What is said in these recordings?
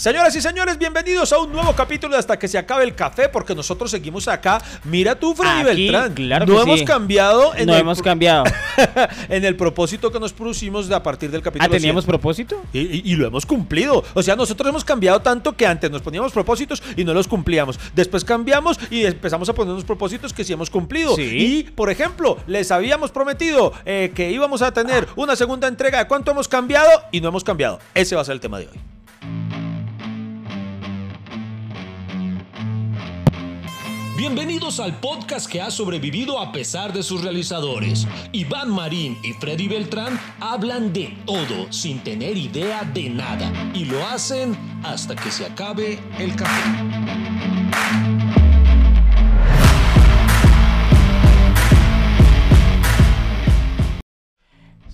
Señoras y señores, bienvenidos a un nuevo capítulo de Hasta que se acabe el café, porque nosotros seguimos acá. Mira tú, Freddy Aquí, Beltrán. claro no que hemos sí. cambiado en No el, hemos cambiado. en el propósito que nos pusimos de a partir del capítulo Ah, ¿teníamos 100. propósito? Y, y- y lo hemos cumplido. O sea, nosotros hemos cambiado tanto que antes nos poníamos propósitos y no los cumplíamos. Después cambiamos y empezamos a ponernos propósitos que sí hemos cumplido. Sí. Y, por ejemplo, les habíamos prometido eh, que íbamos a tener una segunda entrega de cuánto hemos cambiado y no hemos cambiado. Ese va a ser el tema de hoy. Bienvenidos al podcast que ha sobrevivido a pesar de sus realizadores. Iván Marín y Freddy Beltrán hablan de todo sin tener idea de nada y lo hacen hasta que se acabe el café.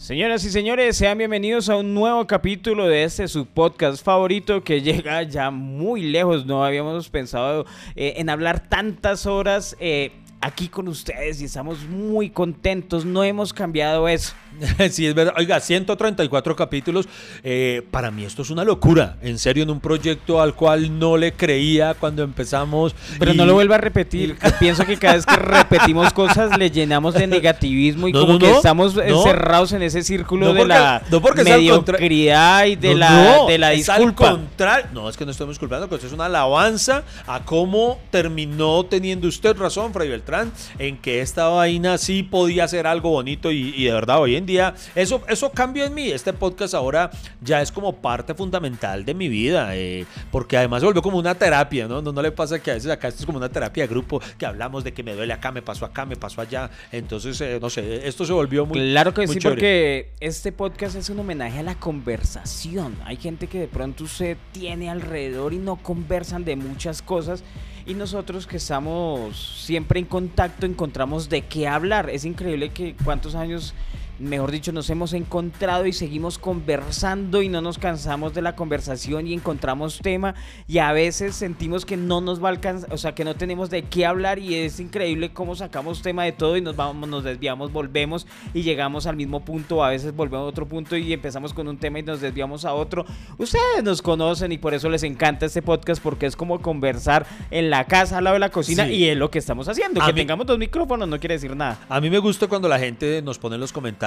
Señoras y señores, sean bienvenidos a un nuevo capítulo de este su podcast favorito que llega ya muy lejos. No habíamos pensado eh, en hablar tantas horas eh, aquí con ustedes y estamos muy contentos. No hemos cambiado eso. Sí, es verdad. Oiga, 134 capítulos. eh, para mí esto es una locura. En serio, en un proyecto al cual no le creía cuando empezamos. Pero y- no lo vuelva a repetir. pienso que cada vez que repetimos cosas le llenamos de negativismo y No, como no, que no, estamos encerrados en ese círculo No de porque- la porque mediocridad y de la, no, de la al disculpa. contrario. No, es que no estamos disculpando, que esto es una alabanza a cómo terminó teniendo usted razón, Fray Beltrán, en que esta vaina sí podía ser algo bonito y, y de verdad hoy en día eso, eso cambió en mí. Este podcast ahora ya es como parte fundamental de mi vida, eh, porque además se volvió como una terapia, ¿no? ¿no? No le pasa que a veces acá esto es como una terapia de grupo, que hablamos de que me duele acá, me pasó acá, me pasó allá. Entonces, eh, no sé, esto se volvió muy... Claro que muy sí, chévere. porque este podcast es un homenaje a la conversación. Hay gente que de pronto usted tiene alrededor y no conversan de muchas cosas. Y nosotros que estamos siempre en contacto encontramos de qué hablar. Es increíble que cuántos años, mejor dicho, nos hemos encontrado y seguimos conversando y no nos cansamos de la conversación y encontramos tema. Y a veces sentimos que no nos va a alcanzar, o sea, que no tenemos de qué hablar. Y es increíble cómo sacamos tema de todo y nos vamos, nos desviamos, volvemos y llegamos al mismo punto. A veces volvemos a otro punto y empezamos con un tema y nos desviamos a otro. Ustedes nos conocen y por eso les encanta este podcast porque es como conversar en la casa al lado de la cocina Sí. y es lo que estamos haciendo. A que mí- tengamos dos micrófonos no quiere decir nada. A mí me gusta cuando la gente nos pone en los comentarios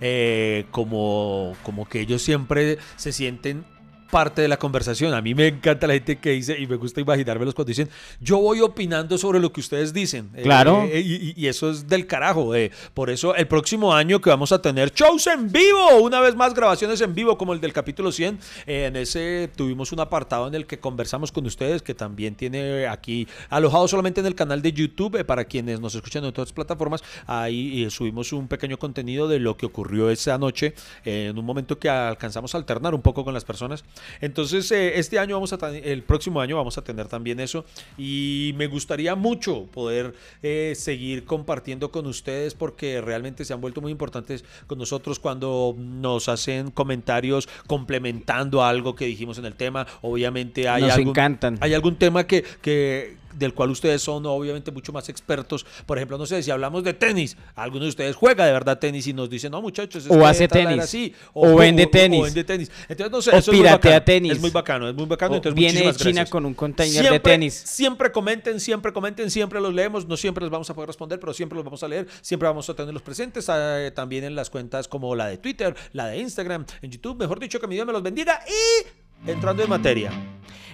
eh, como, como que ellos siempre se sienten parte de la conversación. A mí me encanta la gente que dice, y me gusta imaginármelos cuando dicen, yo voy opinando sobre lo que ustedes dicen. Eh, Claro. eh, y, y- y eso es del carajo. eh. Por eso el próximo año que vamos a tener shows en vivo, una vez más grabaciones en vivo como el del capítulo 100, eh, en ese tuvimos un apartado en el que conversamos con ustedes, que también tiene aquí alojado solamente en el canal de YouTube, para quienes nos escuchan en otras plataformas, ahí subimos un pequeño contenido de lo que ocurrió esa noche, en un momento que alcanzamos a alternar un poco con las personas. Entonces, eh, este año vamos a, el próximo año vamos a tener también eso y me gustaría mucho poder eh, seguir compartiendo con ustedes porque realmente se han vuelto muy importantes con nosotros cuando nos hacen comentarios complementando algo que dijimos en el tema. Obviamente hay Nos algún, encantan. hay algún tema que, que del cual ustedes son obviamente mucho más expertos. Por ejemplo, no sé, si hablamos de tenis, alguno de ustedes juega de verdad tenis y nos dicen, no muchachos, es O que hace tenis. así", O vende tenis. O vende tenis. Entonces, no sé, O eso es muy piratea bacano. tenis. Es muy bacano, es muy bacano. O Entonces, viene de China gracias. con un container de tenis. Siempre comenten, siempre comenten, siempre los leemos. No siempre les vamos a poder responder, pero siempre los vamos a leer. Siempre vamos a tenerlos presentes eh, también en las cuentas como la de Twitter, la de Instagram, en YouTube. Mejor dicho, que mi Dios me los bendiga. Y entrando en materia.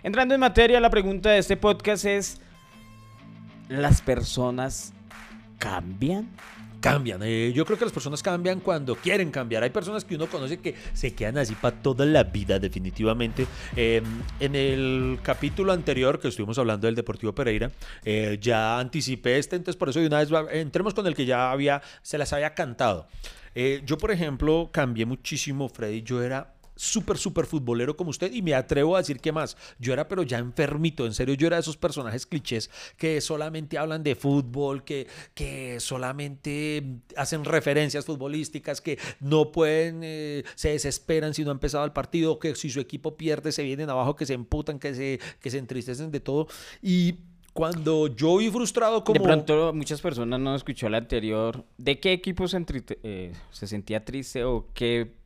Entrando en materia, la pregunta de este podcast es, ¿las personas cambian? Cambian. eh, yo creo que las personas cambian cuando quieren cambiar. Hay personas que uno conoce que se quedan así para toda la vida, definitivamente. Eh, en el capítulo anterior que estuvimos hablando del Deportivo Pereira, eh, ya anticipé este, entonces por eso de una vez entremos con el que ya había, se las había cantado. Eh, yo, por ejemplo, cambié muchísimo, Freddy. Yo era súper, súper futbolero como usted y me atrevo a decir que más. Yo era pero ya enfermito, en serio, yo era de esos personajes clichés que solamente hablan de fútbol, que, que solamente hacen referencias futbolísticas, que no pueden, eh, se desesperan si no ha empezado el partido, que si su equipo pierde se vienen abajo, que se emputan, que se, que se entristecen de todo. Y cuando yo vi frustrado como... De pronto muchas personas no escuchó el anterior. ¿De qué equipo se, eh, se sentía triste o qué,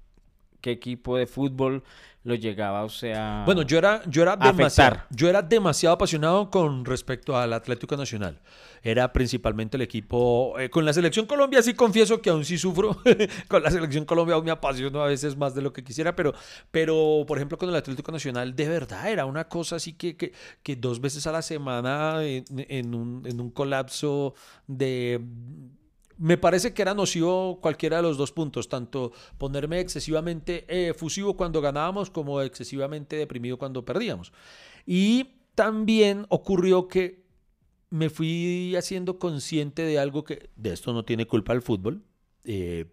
qué equipo de fútbol lo llegaba, o sea... Bueno, yo era, yo era demasiado, yo era demasiado apasionado con respecto al Atlético Nacional. Era principalmente el equipo. eh, con la selección Colombia sí confieso que aún sí sufro. con la selección Colombia aún me apasiono a veces más de lo que quisiera, pero, pero por ejemplo, con el Atlético Nacional, de verdad era una cosa así que, que, que dos veces a la semana en, en un, en un colapso de me parece que era nocivo cualquiera de los dos puntos, tanto ponerme excesivamente eh, efusivo cuando ganábamos como excesivamente deprimido cuando perdíamos. Y también ocurrió que me fui haciendo consciente de algo que de esto no tiene culpa el fútbol, eh,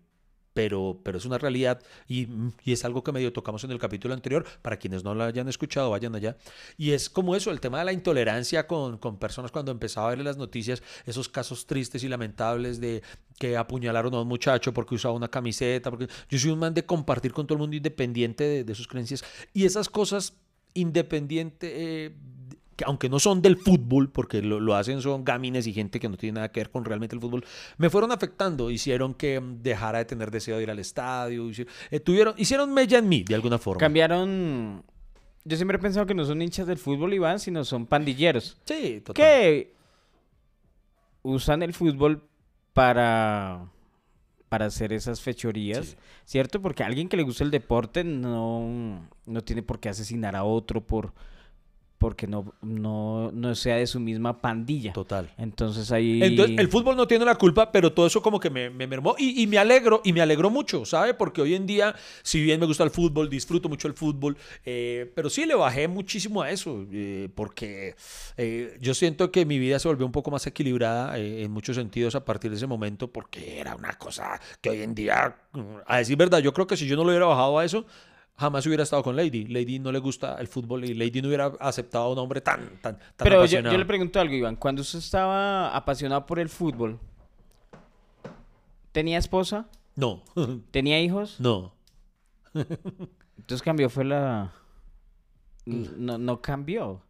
pero, pero es una realidad y, y, es algo que medio tocamos en el capítulo anterior. Para quienes no lo hayan escuchado, vayan allá. Y es como eso, el tema de la intolerancia con, con personas cuando empezaba a ver las noticias, esos casos tristes y lamentables de que apuñalaron a un muchacho porque usaba una camiseta. Porque yo soy un man de compartir con todo el mundo independiente de, de sus creencias. Y esas cosas independiente, eh, que aunque no son del fútbol, porque lo, lo, hacen son gamines y gente que no tiene nada que ver con realmente el fútbol, me fueron afectando, hicieron que dejara de tener deseo de ir al estadio, hicieron, eh, tuvieron, hicieron mella en mí, de alguna forma. Cambiaron... Yo siempre he pensado que no son hinchas del fútbol, Iván, sino son pandilleros. Sí, total. Que usan el fútbol para para hacer esas fechorías, sí. ¿cierto? Porque alguien que le gusta el deporte no, no tiene por qué asesinar a otro por porque no, no, no sea de su misma pandilla. Total. Entonces ahí... Entonces, el fútbol no tiene la culpa, pero todo eso como que me, me mermó y, y, me alegro, y me alegró mucho, ¿sabe? Porque hoy en día, si bien me gusta el fútbol, disfruto mucho el fútbol, eh, pero sí le bajé muchísimo a eso, eh, porque eh, yo siento que mi vida se volvió un poco más equilibrada eh, en muchos sentidos a partir de ese momento, porque era una cosa que hoy en día, a decir verdad, yo creo que si yo no lo hubiera bajado a eso, jamás hubiera estado con Lady. Lady no le gusta el fútbol y Lady no hubiera aceptado a un hombre tan, tan, tan Pero apasionado. Yo, yo, le pregunto algo, Iván. Cuando usted estaba apasionado por el fútbol, ¿tenía esposa? No. ¿Tenía hijos? No. Entonces cambió, fue la... No, no cambió.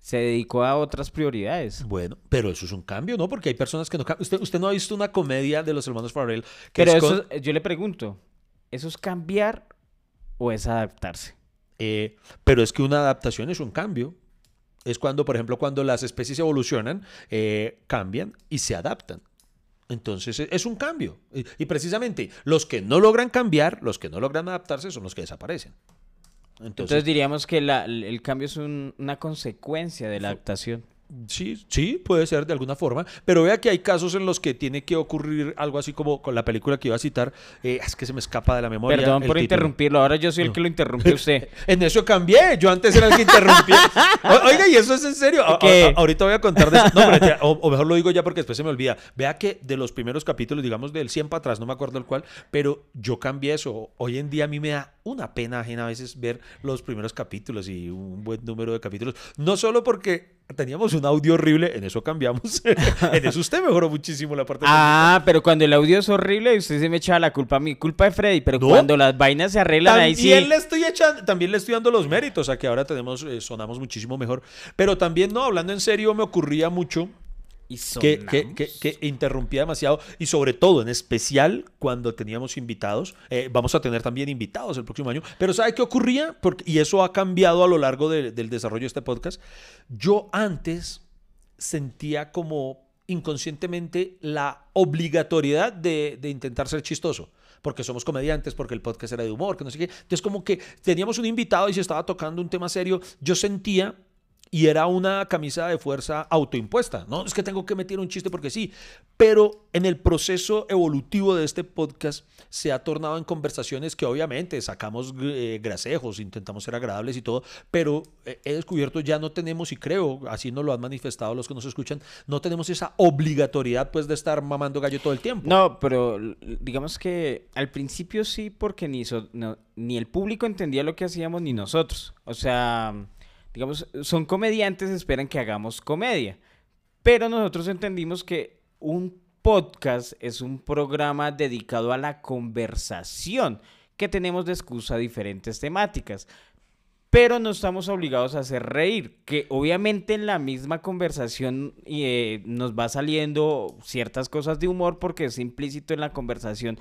Se dedicó a otras prioridades. Bueno, pero eso es un cambio, ¿no? Porque hay personas que no cambian. Usted, usted no ha visto una comedia de los hermanos Farrell. Que pero eso, con... yo le pregunto, ¿eso es cambiar o es adaptarse? Eh, pero es que una adaptación es un cambio. Es cuando, por ejemplo, cuando las especies evolucionan, eh, cambian y se adaptan. Entonces es un cambio. Y, y, precisamente los que no logran cambiar, los que no logran adaptarse, son los que desaparecen. Entonces, Entonces diríamos que la, el cambio es un, una consecuencia de la adaptación. Sí, sí, puede ser de alguna forma, pero vea que hay casos en los que tiene que ocurrir algo así como con la película que iba a citar, eh, es que se me escapa de la memoria. Perdón por título. interrumpirlo, ahora yo soy el que lo interrumpe usted. en eso cambié, yo antes era el que interrumpía. Oiga, y eso es en serio. ¿Qué? Ahorita voy a contar de eso. No, pero, o, o, mejor lo digo ya porque después se me olvida. Vea que de los primeros capítulos, digamos del 100 para atrás, no me acuerdo el cual, pero yo cambié eso. Hoy en día a mí me da una pena ajena a veces ver los primeros capítulos y un buen número de capítulos. No solo porque teníamos un audio horrible, en eso cambiamos. en eso usted mejoró muchísimo la parte. Ah, pero cuando el audio es horrible, usted se me echa la culpa a mí, culpa de Freddy, pero ¿No? cuando las vainas se arreglan también ahí sí. Le estoy echando, también le estoy dando los méritos a que ahora tenemos, eh, sonamos muchísimo mejor. Pero también, no, hablando en serio, me ocurría mucho que, que, que, que, interrumpía demasiado y sobre todo, en especial, cuando teníamos invitados. Eh, vamos a tener también invitados el próximo año. Pero ¿sabe qué ocurría? Porque, y eso ha cambiado a lo largo de, del desarrollo de este podcast. Yo antes sentía como inconscientemente la obligatoriedad de, de intentar ser chistoso porque somos comediantes, porque el podcast era de humor, que no sé qué. Entonces, como que teníamos un invitado y se estaba tocando un tema serio, yo sentía y era una camisa de fuerza autoimpuesta. No es que tengo que meter un chiste porque sí, pero en el proceso evolutivo de este podcast se ha tornado en conversaciones que obviamente sacamos eh, grasejos, intentamos ser agradables y todo, pero eh, he descubierto ya no tenemos y creo, así nos lo han manifestado los que nos escuchan, no tenemos esa obligatoriedad pues de estar mamando gallo todo el tiempo. No, pero digamos que al principio sí porque ni, so, ni el público entendía lo que hacíamos ni nosotros. O sea digamos, son comediantes, esperan que hagamos comedia. Pero nosotros entendimos que un podcast es un programa dedicado a la conversación, que tenemos de excusa diferentes temáticas. Pero no estamos obligados a hacer reír, que obviamente en la misma conversación eh, nos va saliendo ciertas cosas de humor porque es implícito en la conversación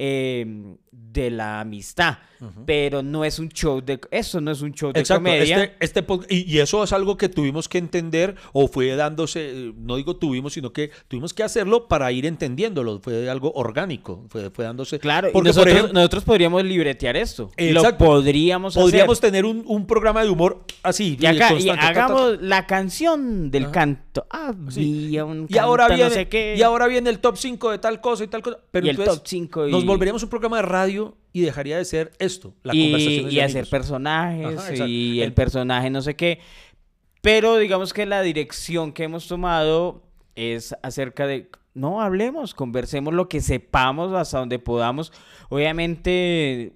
eh, de la amistad. Pero no es un show de... Eso no es un show de Exacto, comedia. este- este y, y eso es algo que tuvimos que entender o fue dándose, no digo tuvimos, sino que tuvimos que hacerlo para ir entendiéndolo. Fue algo orgánico, fue, fue dándose. Claro, porque nosotros, por ejemplo, nosotros podríamos libretear esto. Y Lo Exacto. podríamos hacer. podríamos tener un, un programa de humor así. Y acá, y constante, ta, ta, ta. hagamos la canción del canto. Había un Y ahora, viene, no sé qué. y ahora viene el top 5 de tal cosa y tal cosa. Pero Y el entonces top 5 y- nos volveríamos un programa de radio y dejaría de ser esto, la y, conversación y hacer personajes Ajá, y el personaje no sé qué. Pero digamos que la dirección que hemos tomado es acerca de, no hablemos, conversemos lo que sepamos hasta donde podamos. Obviamente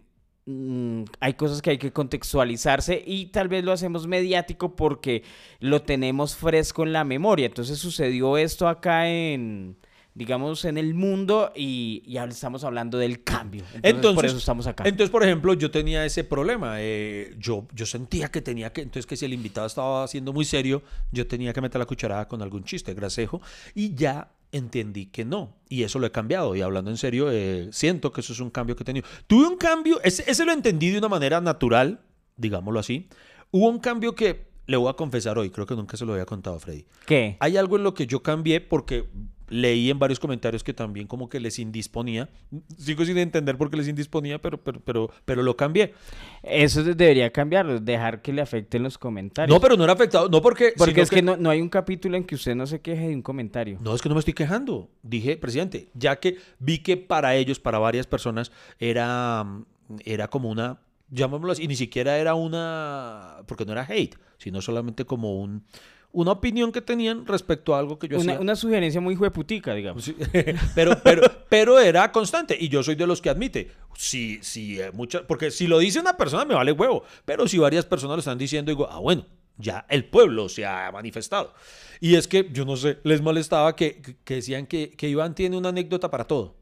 mm, hay cosas que hay que contextualizarse y tal vez lo hacemos mediático porque lo tenemos fresco en la memoria. Entonces sucedió esto acá en digamos en el mundo y ya estamos hablando del cambio. Entonces, por eso estamos acá. Entonces, por ejemplo, yo tenía ese problema. eh, yo, yo sentía que tenía que, entonces que si el invitado estaba siendo muy serio, yo tenía que meter la cucharada con algún chiste grasejo y ya entendí que no. Y eso lo he cambiado. Y hablando en serio, eh, siento que eso es un cambio que he tenido. Tuve un cambio, ese, ese lo entendí de una manera natural, digámoslo así. Hubo un cambio que le voy a confesar hoy, creo que nunca se lo había contado a Freddy. ¿Qué? Hay algo en lo que yo cambié porque leí en varios comentarios que también como que les indisponía. Sigo sin entender por qué les indisponía, pero, pero, pero, pero lo cambié. Eso de- debería cambiarlo, dejar que le afecten los comentarios. No, pero no era afectado. No porque... Porque es que, no, no hay un capítulo en que usted no se queje de un comentario. No, es que no me estoy quejando. Dije, presidente, ya que vi que para ellos, para varias personas, era, era como una, llamémoslo así, y ni siquiera era una, porque no era hate, sino solamente como un, una opinión que tenían respecto a algo que yo Una, hacía. una sugerencia muy jueputica, digamos. Sí, pero, pero, pero era constante y yo soy de los que admite. Si, si, eh, mucha- porque si lo dice una persona me vale huevo, pero si varias personas lo están diciendo, digo, ah, bueno, ya el pueblo se ha manifestado. Y es que, yo no sé, les molestaba que, que- que decían que, que Iván tiene una anécdota para todo.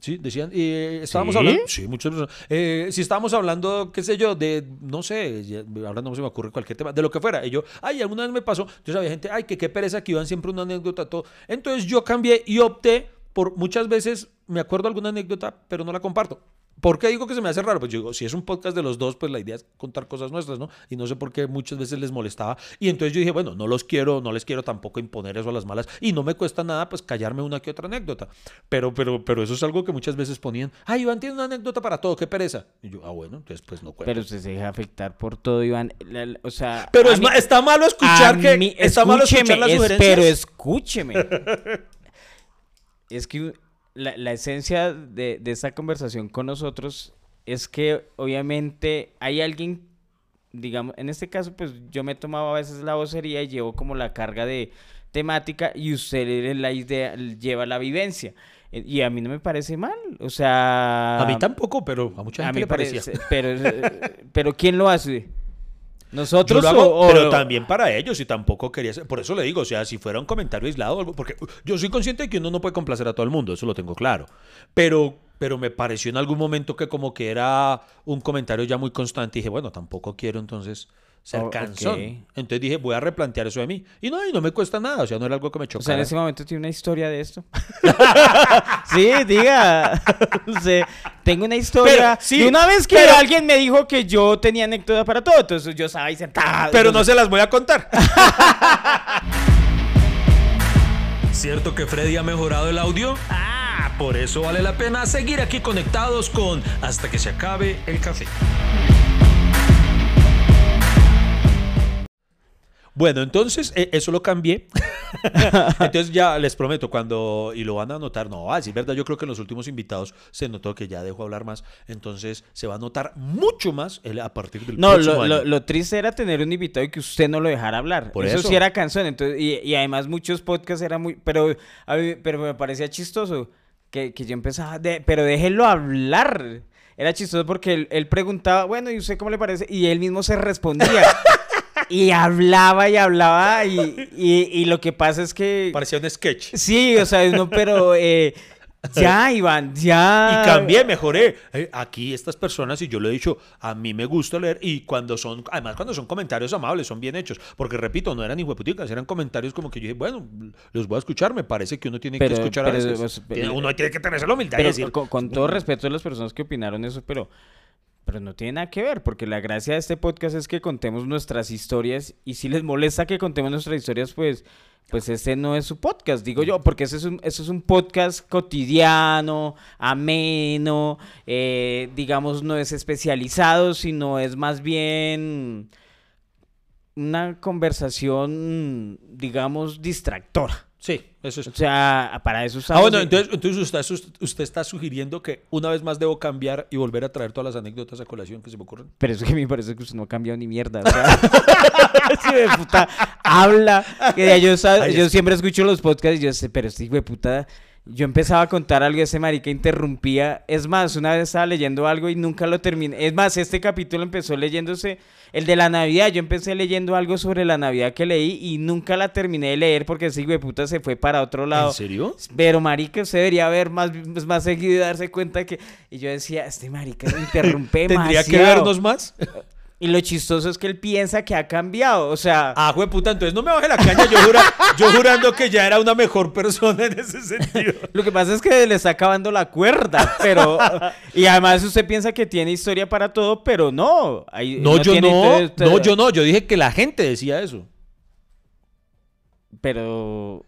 Sí, decían, eh, estábamos ¿Sí? hablando, sí, muchas personas. Eh, si estábamos hablando, qué sé yo, de, no sé, ya- ahora no se me ocurre cualquier tema, de lo que fuera. Y yo, ay, alguna vez me pasó, entonces había gente, ay, que qué pereza que iban siempre una anécdota, todo. Entonces yo cambié y opté por muchas veces, me acuerdo alguna anécdota, pero no la comparto. ¿Por qué digo que se me hace raro? Pues yo digo, si es un podcast de los dos, pues la idea es contar cosas nuestras, ¿no? Y no sé por qué muchas veces les molestaba. Y entonces yo dije, bueno, no los quiero, no les quiero tampoco imponer eso a las malas. Y no me cuesta nada, pues callarme una que otra anécdota. Pero, pero, pero eso es algo que muchas veces ponían. Ay, Iván tiene una anécdota para todo, qué pereza. Y yo, ah, bueno, entonces pues no cuento. Pero usted se deja afectar por todo, Iván. La- la- o sea, Pero a es mí- ma- está malo escuchar que mí- está malo escuchar las es- sugerencias. pero escúcheme. es que la, la esencia de, de esta conversación con nosotros es que obviamente hay alguien, digamos, en este caso pues yo me he tomado a veces la vocería y llevo como la carga de temática y usted la idea lleva la vivencia. Eh, Y a mí no me parece mal, o sea... a mí tampoco, pero a mucha A gente mí le parecía. parece, pero, eh, pero ¿quién lo hace? ¿Nosotros Yo lo hago, o- o- pero también para ellos y tampoco quería ser. Por eso le digo, o sea, si fuera un comentario aislado, algo- porque yo soy consciente de que uno no puede complacer a todo el mundo, eso lo tengo claro. Pero, pero me pareció en algún momento que como que era un comentario ya muy constante y dije, bueno, tampoco quiero entonces ser Oh, cansón. Entonces dije, voy a replantear eso de mí. Y no, y no me cuesta nada, o sea, no era algo que me O sea, en chocara. ese momento tiene una historia de esto. sí, diga. O sea, tengo una historia. Pero, sí, una vez que pero- alguien me dijo que yo tenía anécdota para todo, entonces yo estaba ahí sentado. pero no se las voy a contar. ¿Cierto que Freddy ha mejorado el audio? Ah, por eso vale la pena seguir aquí conectados con Hasta que se acabe el café. Bueno, entonces eh, eso lo cambié. entonces ya les prometo, cuando, y lo van a notar, no, ah, sí, es verdad, yo creo que en los últimos invitados se notó que ya dejo hablar más, entonces se va a notar mucho más el- a partir del No, próximo lo, año. lo- lo triste era tener un invitado y que usted no lo dejara hablar. Por eso, eso. sí era cansón. Entonces, y, y además muchos podcasts eran muy... Pero, a mí- pero me parecía chistoso que, que yo empezaba... de- pero déjenlo hablar. Era chistoso porque él, él preguntaba, bueno, ¿y usted cómo le parece? Y él mismo se respondía. y hablaba y hablaba y, y- y lo que pasa es que... Parecía un sketch. Sí, o sea, uno, pero... eh, Ya, Iván, ya. Y cambié, mejoré. Eh, aquí estas personas, y yo lo he dicho, a mí me gusta leer, y cuando son, además cuando son comentarios amables, son bien hechos, porque repito, no eran hijueputicas, eran comentarios como que yo dije, bueno, los voy a escuchar, me parece que uno tiene que escuchar pero- a veces. pues, pero- uno tiene que tenerse la humildad y Pero decir, con, con todo respeto a las personas que opinaron eso, pero, pero no tiene nada que ver, porque la gracia de este podcast es que contemos nuestras historias y si les molesta que contemos nuestras historias, pues, pues este no es su podcast, digo yo, porque ese es un, es un podcast cotidiano, ameno, eh, digamos, no es especializado, sino es más bien una conversación, digamos, distractora. sí, eso es. O sea, para eso Ah, bueno, en- entonces, entonces usted, usted está sugiriendo que una vez más debo cambiar y volver a traer todas las anécdotas a colación que se me ocurren. Pero es que me parece que usted no ha cambiado ni mierda. O sea, de puta habla. Que yo, yo siempre escucho los podcasts y yo sé, pero este hijo de puta. Yo empezaba a contar algo y ese marica interrumpía. Es más, una vez estaba leyendo algo y nunca lo terminé. Es más, este capítulo empezó leyéndose el de la Navidad. Yo empecé leyendo algo sobre la Navidad que leí y nunca la terminé de leer porque ese hijo de puta se fue para otro lado. ¿En serio? Pero marica, usted debería ver más, más seguido y darse cuenta que... Y yo decía, este marica interrumpe ¿Tendría que demasiado". vernos más? Y lo chistoso es que él piensa que ha cambiado. O sea, Ah, puta, entonces no me baje la caña yo, jura- yo jurando que ya era una mejor persona en ese sentido. lo que pasa es que le está acabando la cuerda. Pero. y además usted piensa que tiene historia para todo, pero no. No, yo no, historia- no, yo no, yo dije que la gente decía eso. Pero.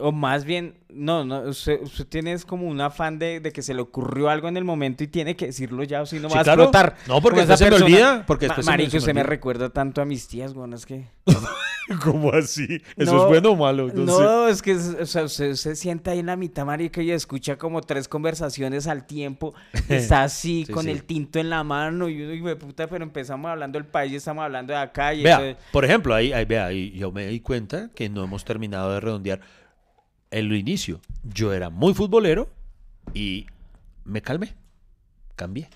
O más bien, no, no, usted, usted tiene como un afán de, de que se le ocurrió algo en el momento y tiene que decirlo ya, o si no Sí, va a claro. explotar. No, porque después se me persona- olvida, porque Ma- me- me usted me olvida. recuerda tanto a mis tías, bueno, es que. ¿Cómo así? ¿Eso No, es bueno o malo? No, es que o sea, usted se sienta ahí en la mitad, marica, y escucha como tres conversaciones al tiempo. y está así, Sí, con sí. el tinto en la mano. Y uno, hijo de puta, pero empezamos hablando del país, estamos hablando de acá. Y Vea, entonces- por ejemplo, ahí, ahí, vea, ahí yo me di cuenta que no hemos terminado de redondear el inicio. Yo era muy futbolero y me calmé, cambié.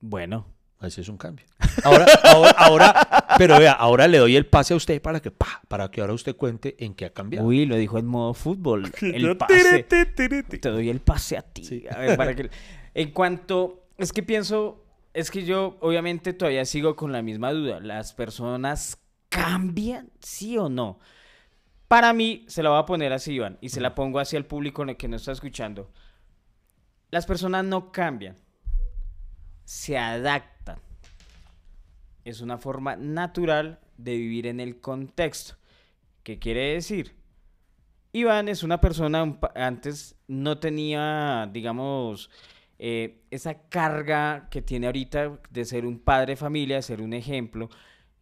Bueno, Ese es un cambio. Ahora, ahora, ahora, pero vea, ahora le doy el pase a usted para que, pa, para que ahora usted cuente en qué ha cambiado. uy, lo dijo en modo fútbol. El pase. Te doy el pase a ti. Sí. A ver, para que... En cuanto... Es que pienso... Es que yo obviamente todavía sigo con la misma duda. ¿Las personas cambian? ¿Sí o no? Para mí, se la voy a poner así, Iván, y se la pongo hacia el público en el que no está escuchando. Las personas no cambian. Se adaptan. Es una forma natural de vivir en el contexto. ¿Qué quiere decir? Iván es una persona, antes no tenía, digamos, eh, esa carga que tiene ahorita de ser un padre de familia, de ser un ejemplo,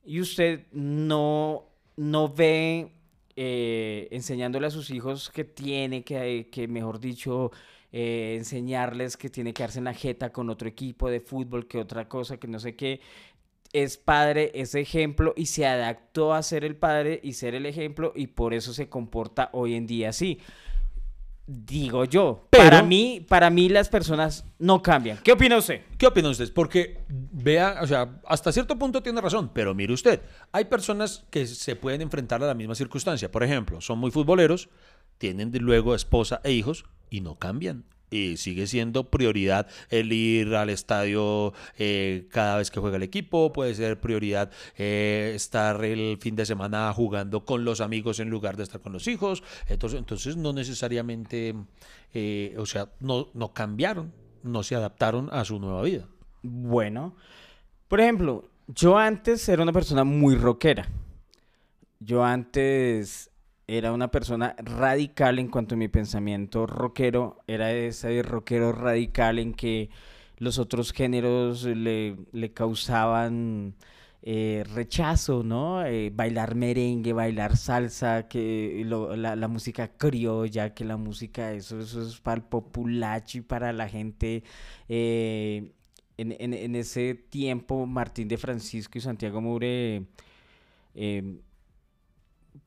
y usted no, no ve eh, enseñándole a sus hijos que tiene que, que mejor dicho, eh, enseñarles que tiene que darse en la jeta con otro equipo de fútbol, que otra cosa, que no sé qué. Es padre, es ejemplo y se adaptó a ser el padre y ser el ejemplo y por eso se comporta hoy en día así. Digo yo, Pero- para mí, para mí las personas no cambian. ¿Qué opina usted? ¿Qué opinan ustedes? Porque vea, o sea, hasta cierto punto tiene razón, pero mire usted, hay personas que se pueden enfrentar a la misma circunstancia. Por ejemplo, son muy futboleros, tienen de luego esposa e hijos y no cambian. Y sigue siendo prioridad el ir al estadio eh, cada vez que juega el equipo, puede ser prioridad eh, estar el fin de semana jugando con los amigos en lugar de estar con los hijos. Entonces, entonces no necesariamente, eh, o sea, no, no cambiaron, no se adaptaron a su nueva vida. Bueno, por ejemplo, yo antes era una persona muy rockera. Yo antes era una persona radical en cuanto a mi pensamiento rockero. Era ese rockero radical en que los otros géneros le, le causaban eh, rechazo, ¿no? Eh, bailar merengue, bailar salsa, que la, la música criolla, que la música, eso, eso es para el populacho y para la gente eh, en, en- en ese tiempo Martín de Francisco y Santiago Moure eh,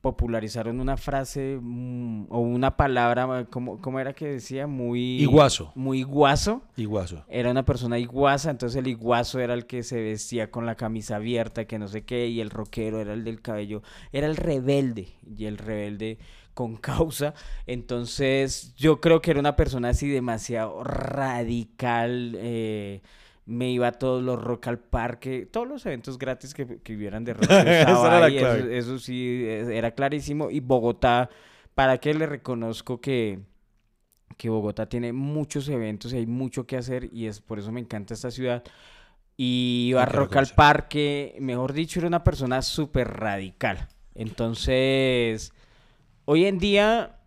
popularizaron una frase mm, o una palabra, ¿cómo, cómo era que decía? Muy... Iguazo. Muy guaso. Iguazo. Era una persona iguaza, entonces el iguazo era el que se vestía con la camisa abierta, que no sé qué, y el rockero era el del cabello, era el rebelde, y el rebelde con causa. Entonces yo creo que era una persona así demasiado radical. Eh, me iba a todos los rock al parque, todos los eventos gratis que, que hubieran de rock. ahí, eso, eso sí, era clarísimo. Y Bogotá, ¿para qué le reconozco que, que Bogotá tiene muchos eventos y hay mucho que hacer? Y es por eso me encanta esta ciudad. Y iba a rock al parque, mejor dicho, era una persona súper radical. Entonces, hoy en día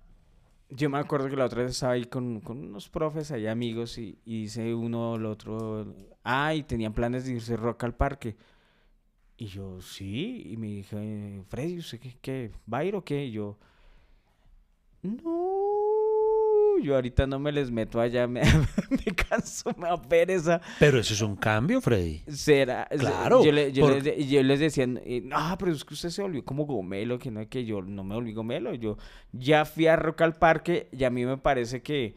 yo me acuerdo que la otra vez estaba ahí con, con unos profes ahí amigos y, y, dice uno el otro, ah, y tenían planes de irse rock al parque. Y yo, sí, y me dije, Freddy, ¿usted qué, qué va a ir o qué? Y yo, no, yo ahorita no me les meto allá, me, me canso, me da pereza. Pero eso es un cambio, Freddy. Será. Claro. Yo, le, yo, por... les, yo les, decía, no, pero es que usted se volvió como gomelo, que no es que yo no me volví gomelo. Yo ya fui a Rock al Parque y a mí me parece que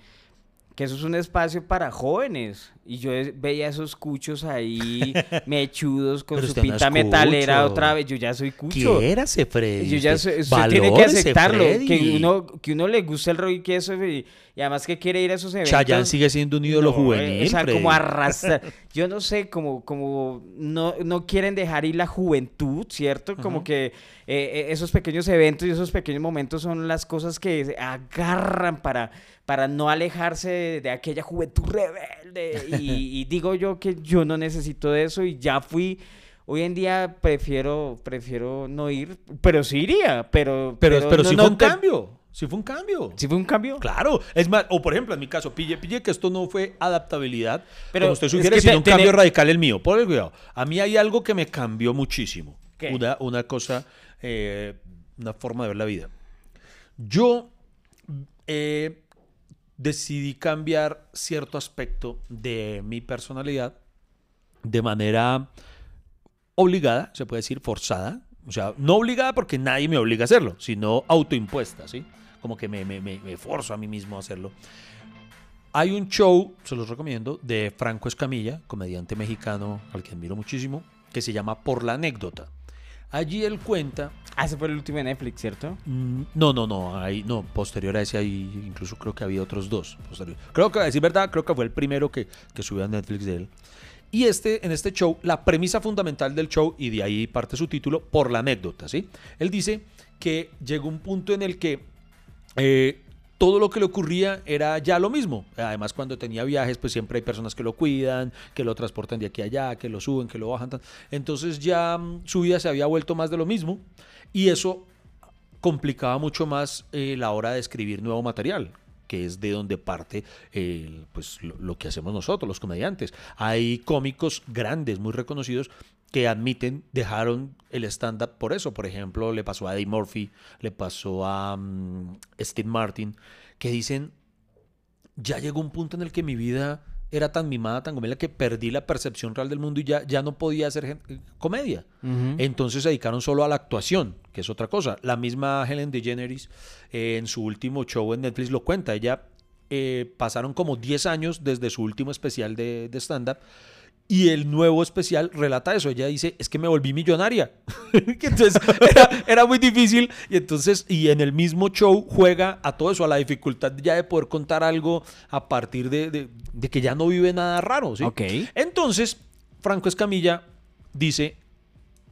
que eso es un espacio para jóvenes. Y yo veía esos cuchos ahí mechudos con Pero su no pinta metalera cucho. otra vez. Yo ya soy cucho. Quiérase, Freddy. Yo ya soy, usted tiene que aceptarlo. Freddy. Que uno, que uno le gusta el rock y que eso. Y, y además que quiere ir a esos eventos. Chayanne sigue siendo un ídolo No, juvenil, O sea, Freddy. como arrastrar. Yo no sé, como, como no, no quieren dejar ir la juventud, ¿cierto? Como que eh, eh, esos pequeños eventos y esos pequeños momentos son las cosas que se agarran para, para no alejarse de, de aquella juventud rebelde. Y, y digo yo que yo no necesito de eso y ya fui. Hoy en día prefiero, prefiero no ir, pero sí iría, pero... Pero, pero, no- sí no fue un te- cambio. Sí fue un cambio. ¿Sí fue un cambio? Claro, es más, o por ejemplo, en mi caso, pille, pille que esto no fue adaptabilidad, Pero como usted es sugiere, que sino un cambio radical el mío. Por el cuidado. A mí hay algo que me cambió muchísimo. ¿Qué? Una, una cosa, eh, una forma de ver la vida. Yo eh, decidí cambiar cierto aspecto de mi personalidad de manera obligada, se puede decir forzada. O sea, no obligada porque nadie me obliga a hacerlo, sino autoimpuesta, ¿sí? Como que me, me, me, forzo a mí mismo a hacerlo. Hay un show, se los recomiendo, de Franco Escamilla, comediante mexicano al que admiro muchísimo, que se llama Por la anécdota. Allí él cuenta Ah, ese fue el último de Netflix, ¿cierto? Mm, No, no, no, hay, no, posterior a ese hay, incluso creo que había otros dos. posterior. Creo que, a decir verdad, creo que fue el primero que, que subió a Netflix de él. Y este, en este show, la premisa fundamental del show, y de ahí parte su título, por la anécdota, ¿sí? Él dice que llegó un punto en el que eh, todo lo que le ocurría era ya lo mismo. Además, cuando tenía viajes, pues siempre hay personas que lo cuidan, que lo transportan de aquí a allá, que lo suben, que lo bajan. Entonces ya mm, su vida se había vuelto más de lo mismo y eso complicaba mucho más eh, la hora de escribir nuevo material que es de donde parte eh, pues, lo, lo que hacemos nosotros, los comediantes. Hay cómicos grandes, muy reconocidos, que admiten, dejaron el stand-up por eso. Por ejemplo, le pasó a Eddie Murphy, le pasó a mm, Steve Martin, que dicen, ya llegó un punto en el que mi vida era tan mimada, tan comedia, que perdí la percepción real del mundo y ya, ya no podía hacer comedia. Entonces se dedicaron solo a la actuación, que es otra cosa. La misma Helen DeGeneres eh, en su último show en Netflix lo cuenta. Ella eh, pasaron como 10 años desde su último especial de, de stand-up. Y el nuevo especial relata eso. Ella dice, es que me volví millonaria. Entonces era, era muy difícil. Y entonces, y en el mismo show juega a todo eso, a la dificultad ya de poder contar algo a partir de, de- de que ya no vive nada raro. ¿sí? Entonces, Franco Escamilla dice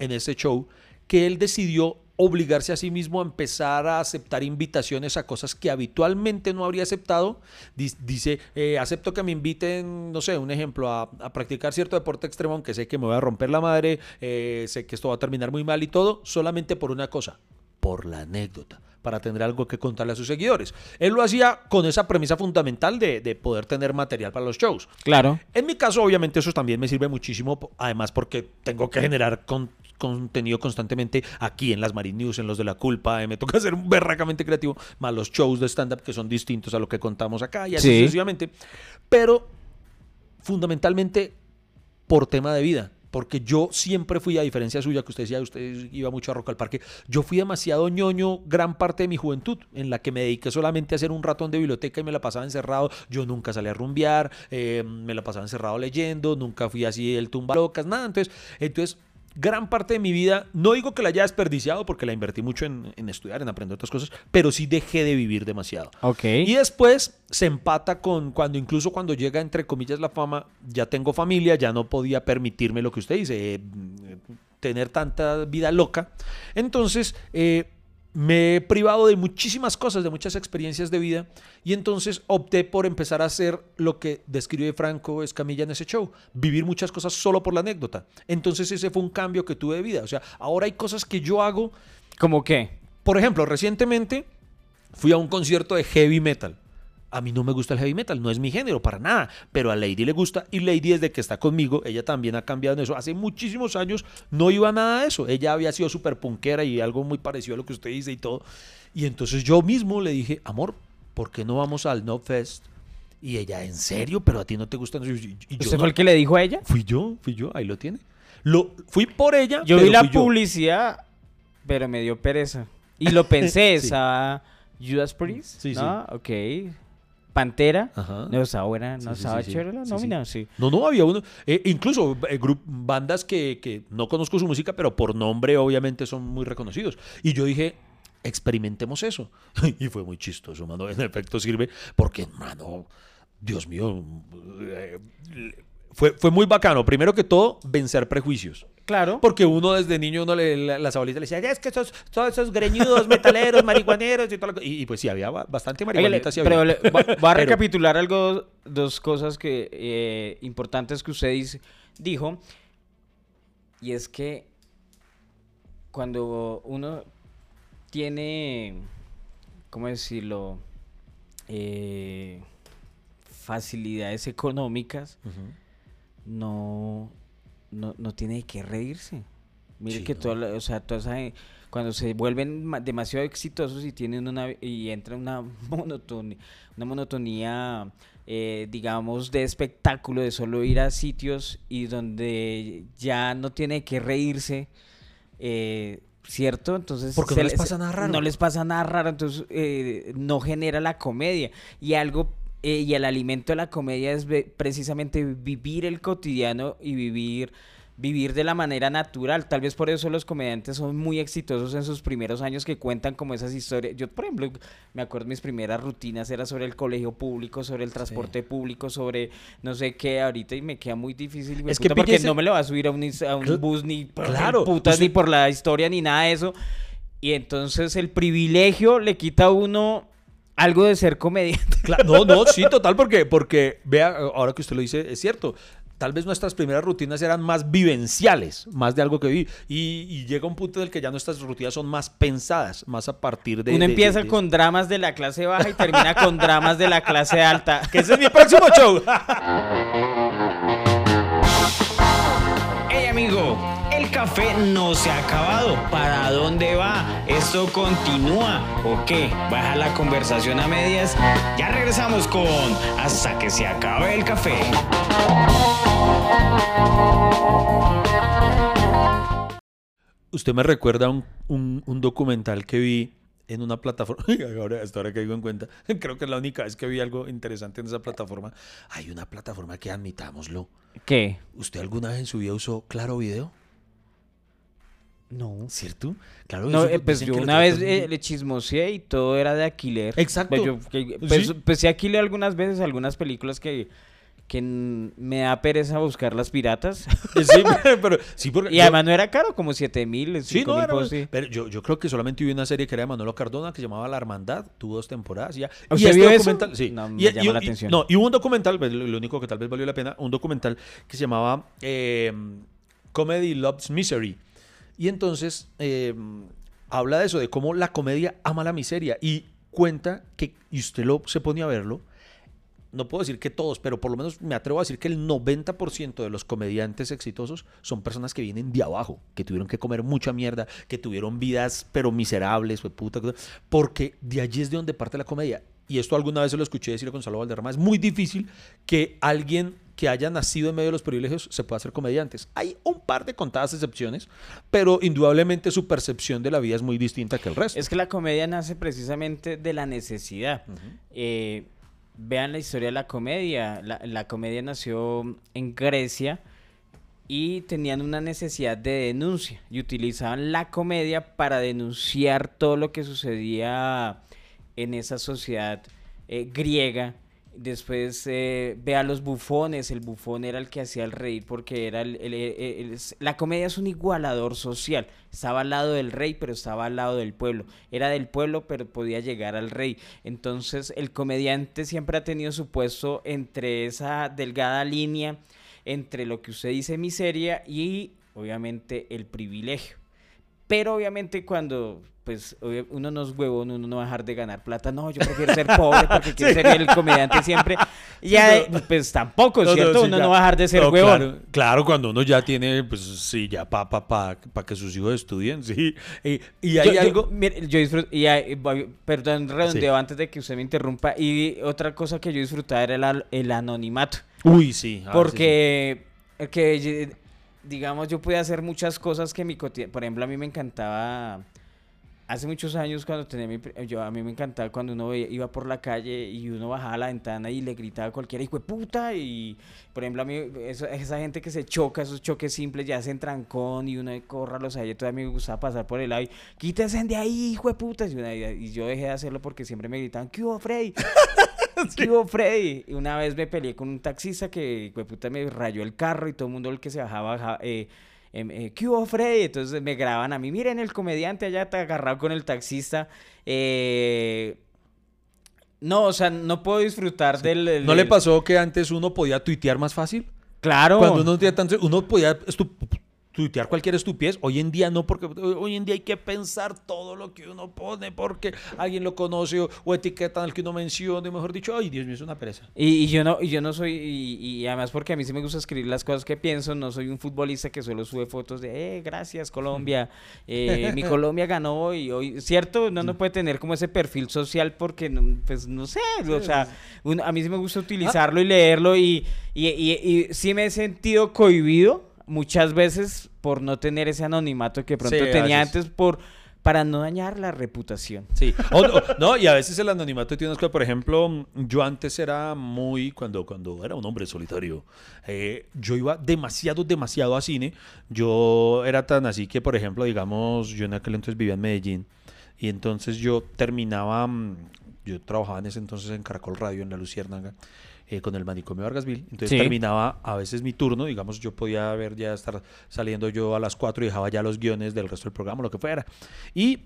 en este show que él decidió obligarse a sí mismo a empezar a aceptar invitaciones a cosas que habitualmente no habría aceptado. Dice, eh, acepto que me inviten, no sé, un ejemplo, a, a practicar cierto deporte extremo, aunque sé que me voy a romper la madre, eh, sé que esto va a terminar muy mal y todo, solamente por una cosa, por la anécdota, para tener algo que contarle a sus seguidores. Él lo hacía con esa premisa fundamental de, de poder tener material para los shows. Claro. En mi caso, obviamente, eso también me sirve muchísimo, además porque tengo que generar con- contenido constantemente aquí en las Marine News, en los de la culpa, eh, me toca ser berracamente creativo, más los shows de stand-up que son distintos a lo que contamos acá y así Sí. sucesivamente. Pero fundamentalmente por tema de vida, porque yo siempre fui, a diferencia suya, que usted decía, usted iba mucho a Rock al Parque, yo fui demasiado ñoño gran parte de mi juventud, en la que me dediqué solamente a hacer un ratón de biblioteca y me la pasaba encerrado. Yo nunca salí a rumbear, eh, me la pasaba encerrado leyendo, nunca fui así el tumba locas, nada. Entonces, entonces gran parte de mi vida, no digo que la haya desperdiciado porque la invertí mucho en, estudiar, en aprender otras cosas, pero sí dejé de vivir demasiado. Ok. Y después se empata con cuando incluso cuando llega entre comillas la fama, ya tengo familia, ya no podía permitirme lo que usted dice, eh, tener tanta vida loca. Entonces, eh, me he privado de muchísimas cosas, de muchas experiencias de vida, y entonces opté por empezar a hacer lo que describe Franco Escamilla en ese show, vivir muchas cosas solo por la anécdota. Entonces ese fue un cambio que tuve de vida. O sea, ahora hay cosas que yo hago. ¿Cómo qué? Por ejemplo, recientemente fui a un concierto de heavy metal. A mí no me gusta el heavy metal, no es mi género para nada, pero a Lady le gusta y Lady desde que está conmigo, ella también ha cambiado en eso. Hace muchísimos años no iba nada de eso, ella había sido súper punkera y algo muy parecido a lo que usted dice y todo. Y entonces yo mismo le dije, amor, ¿por qué no vamos al No Fest? Y ella, ¿en serio? ¿Pero a ti no te gusta? Y ¿Usted fue el que le dijo a ella? Fui yo, fui yo, ahí lo tiene. Lo, fui por ella. Yo vi la publicidad, pero me dio pereza. Y lo pensé, esa Judas Priest. Sí, ¿no? sí. Ok. Pantera. No estaba buena, no estaba chévere la nómina, sí. No, no, había uno. Eh, incluso eh, bandas que, que, no conozco su música, pero por nombre obviamente son muy reconocidos. Y yo dije, experimentemos eso. y fue muy chistoso, mano. En efecto sirve porque, mano, Dios mío, eh, fue, fue muy bacano. Primero que todo, vencer prejuicios. Claro. Porque uno desde niño, uno le, las abuelitas le decía, es que esos, todos esos greñudos, metaleros, marihuaneros y todo lo y, y, pues sí, había bastante marihuanita. Pero le, va, a recapitular algo, dos cosas que eh, importantes que usted dice, dijo. Y es que cuando uno tiene, ¿cómo decirlo? Eh, facilidades económicas, no no, no tiene que reírse. Mire que todo, o sea, cuando se vuelven demasiado exitosos y tienen una y entra una monotonía, una monotonía eh, digamos de espectáculo de solo ir a sitios y donde ya no tiene que reírse eh, ¿cierto? Entonces porque no les pasa nada raro. No les pasa nada raro, entonces eh, no genera la comedia y algo eh, y el alimento de la comedia es precisamente vivir el cotidiano y vivir vivir de la manera natural. Tal vez por eso los comediantes son muy exitosos en sus primeros años que cuentan como esas historias. Yo, por ejemplo, me acuerdo mis primeras rutinas era sobre el colegio público, sobre el transporte público, sobre no sé qué ahorita y me queda muy difícil. Es que porque no me lo va a subir a un, a un bus ni claro, putas ni por la historia ni nada de eso. Y entonces el privilegio le quita a uno algo de ser comediante. no, no, sí, total, porque, porque vea, ahora que usted lo dice, es cierto. Tal vez nuestras primeras rutinas eran más vivenciales, más de algo que vi. Y, llega un punto en el que ya nuestras rutinas son más pensadas, más a partir de. Uno empieza con dramas de la clase baja y termina con dramas de la clase alta. Que ese es mi próximo show. hey, amigo café no se ha acabado. ¿Para dónde va? ¿Esto continúa o qué? ¿Baja la conversación a medias? Ya regresamos con Hasta que se acabe el café. Usted me recuerda un, un, documental que vi en una plataforma. Ahora, hasta ahora que digo en cuenta, creo que es la única vez que vi algo interesante en esa plataforma. Hay una plataforma que admitámoslo. ¿Qué? ¿Usted alguna vez en su vida usó Claro Video? No. ¿Cierto? Claro. No, eh, pues yo una vez eh, le chismoseé y todo era de alquiler. Exacto. Pues yo, pues, pues, ¿Sí? alquilé algunas veces algunas películas que, que me da pereza buscar las piratas. Sí, pero sí porque Y además no era caro, como 7 mil, sí, no, era, sí. Pero yo, yo creo que solamente vi una serie que era de Manolo Cardona que se llamaba La Hermandad, tuvo dos temporadas ya. ¿Usted y vio este documental, sí. No, me y, llama la atención. No, y hubo un documental, pues, lo, único que tal vez valió la pena, un documental que se llamaba eh, Comedy Loves Misery y entonces em, habla de eso, de cómo la comedia ama la miseria y cuenta que, y usted lo, se pone a verlo, no puedo decir que todos, pero por lo menos me atrevo a decir que el 90% de los comediantes exitosos son personas que vienen de abajo, que tuvieron que comer mucha mierda, que tuvieron vidas pero miserables, puta, porque de allí es de donde parte la comedia. Y esto alguna vez se lo escuché decir a Gonzalo Valderrama, es muy difícil que alguien que hayan nacido en medio de los privilegios se pueda ser comediantes. Hay un par de contadas excepciones, pero indudablemente su percepción de la vida es muy distinta que el resto. Es que la comedia nace precisamente de la necesidad. Eh, vean la historia de la comedia. La, la comedia nació en Grecia y tenían una necesidad de denuncia y utilizaban la comedia para denunciar todo lo que sucedía en esa sociedad eh, griega. Después eh, ve a los bufones, el bufón era el que hacía el reír porque era el, el- el- la comedia es un igualador social. Estaba al lado del rey, pero estaba al lado del pueblo. Era del pueblo, pero podía llegar al rey. Entonces el comediante siempre ha tenido su puesto entre esa delgada línea entre lo que usted dice miseria y obviamente el privilegio. Pero obviamente cuando pues uno no es huevón, uno no va a dejar de ganar plata. No, yo prefiero ser pobre porque quiero ser el comediante siempre. Ya, no. pues tampoco, No, no, ¿cierto? sí, uno ya. no va a dejar de ser huevón. Claro, claro, cuando uno ya tiene, pues sí, ya para pa, pa, pa que sus hijos estudien, sí. Y, y hay Yo- yo- algo... mire, yo disfruto, y hay- perdón, redondeo antes de que usted me interrumpa. Y otra cosa que yo disfrutaba era el, el anonimato. Uy, sí. ah, Porque, que, ye- digamos, yo podía hacer muchas cosas que mi cotidiano, por ejemplo, a mí me encantaba, hace muchos años cuando tenía mi, yo, a mí me encantaba cuando uno iba por la calle y uno bajaba la ventana y le gritaba a cualquiera hijo de puta y, por ejemplo, a mí, eso- esa gente que se choca, esos choques simples ya hacen trancón y uno corra los ahí, todavía me gustaba pasar por el lado y quítense de ahí, hijo de puta, y, una- y yo dejé de hacerlo porque siempre me gritaban, ¿qué hubo, Freddy? ¿Qué hubo, Freddy? Y una vez me peleé con un taxista que, puta, me rayó el carro y todo el mundo el que se bajaba, bajaba, eh, em, eh, ¿qué hubo, Freddy? Entonces me graban a mí, miren el comediante allá está agarrado con el taxista. Eh, no, o sea, no puedo disfrutar del, del- ¿No le pasó que antes uno podía tuitear más fácil? Claro. Cuando uno no tenía tanto, uno podía tuitear cualquier estupidez. Hoy en día no, porque hoy en día hay que pensar todo lo que uno pone porque alguien lo conoce o, o etiquetan al que uno menciona. y Mejor dicho, ay, Dios mío, es una pereza. Y, y yo no, y yo no soy, y, y además porque a mí sí me gusta escribir las cosas que pienso, no soy un futbolista que solo sube fotos de, eh, gracias Colombia, eh, mi Colombia ganó y hoy, ¿cierto? Uno no puede tener como ese perfil social porque, no- pues no sé, o sea, a mí sí me gusta utilizarlo y leerlo y, y, y- y sí me he sentido cohibido muchas veces por no tener ese anonimato que pronto Sí, tenía antes por, para no dañar la reputación. Sí. O- o- no, y a veces el anonimato tiene unas cosas. Por ejemplo, yo antes era muy, cuando, cuando era un hombre solitario, eh, yo iba demasiado, demasiado a cine. Yo era tan así que, por ejemplo, digamos, yo en aquel entonces vivía en Medellín. Y entonces yo terminaba, mm, yo trabajaba en ese entonces en Caracol Radio, en La Luciérnaga, eh, con el manicomio Vargasville. Entonces Sí. terminaba a veces mi turno, digamos, yo podía ver ya estar saliendo yo a las 4 y dejaba ya los guiones del resto del programa, lo que fuera. Y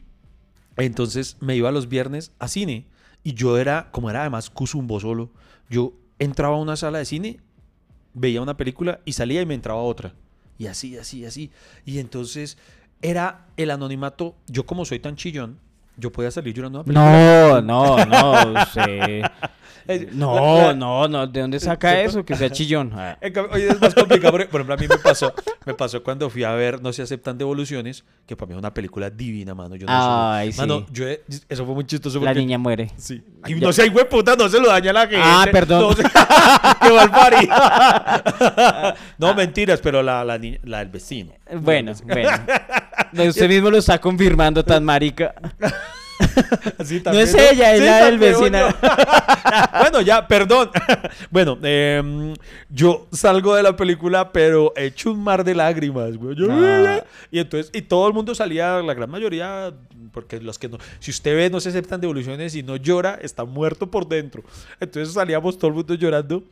entonces me iba los viernes a cine y yo era, como era además Cusumbo solo, yo entraba a una sala de cine, veía una película y salía y me entraba a otra. Y así, así, así. Y entonces era el anonimato, yo como soy tan chillón, yo podía salir llorando a película. No, no, no, usted- Eh, No, la- no, no, ¿de dónde saca eso? Que sea chillón. Ah. Oye, es más complicado. porque, Por ejemplo, a mí me pasó, me pasó cuando fui a ver No se aceptan devoluciones, que para mí es una película divina, mano. Yo no sé- Ay, sí. Mano, yo, he- eso fue muy chistoso La niña muere. Sí. Ay, no hijo de puta, no se lo daña a la gente. Ah, perdón. No, se- qué barbaridad. no, mentiras, pero la, la, niña- la del vecino. Bueno, bueno. No, Usted mismo lo está confirmando tan marica. Así No es ella, es la del vecino. bueno. ya, perdón. bueno, em, yo salgo de la película, pero he hecho un mar de lágrimas, güey. Ah. Y entonces, y todo el mundo salía, la gran mayoría, porque los que no, si usted ve, no se aceptan devoluciones y no llora, está muerto por dentro. Entonces salíamos todo el mundo llorando.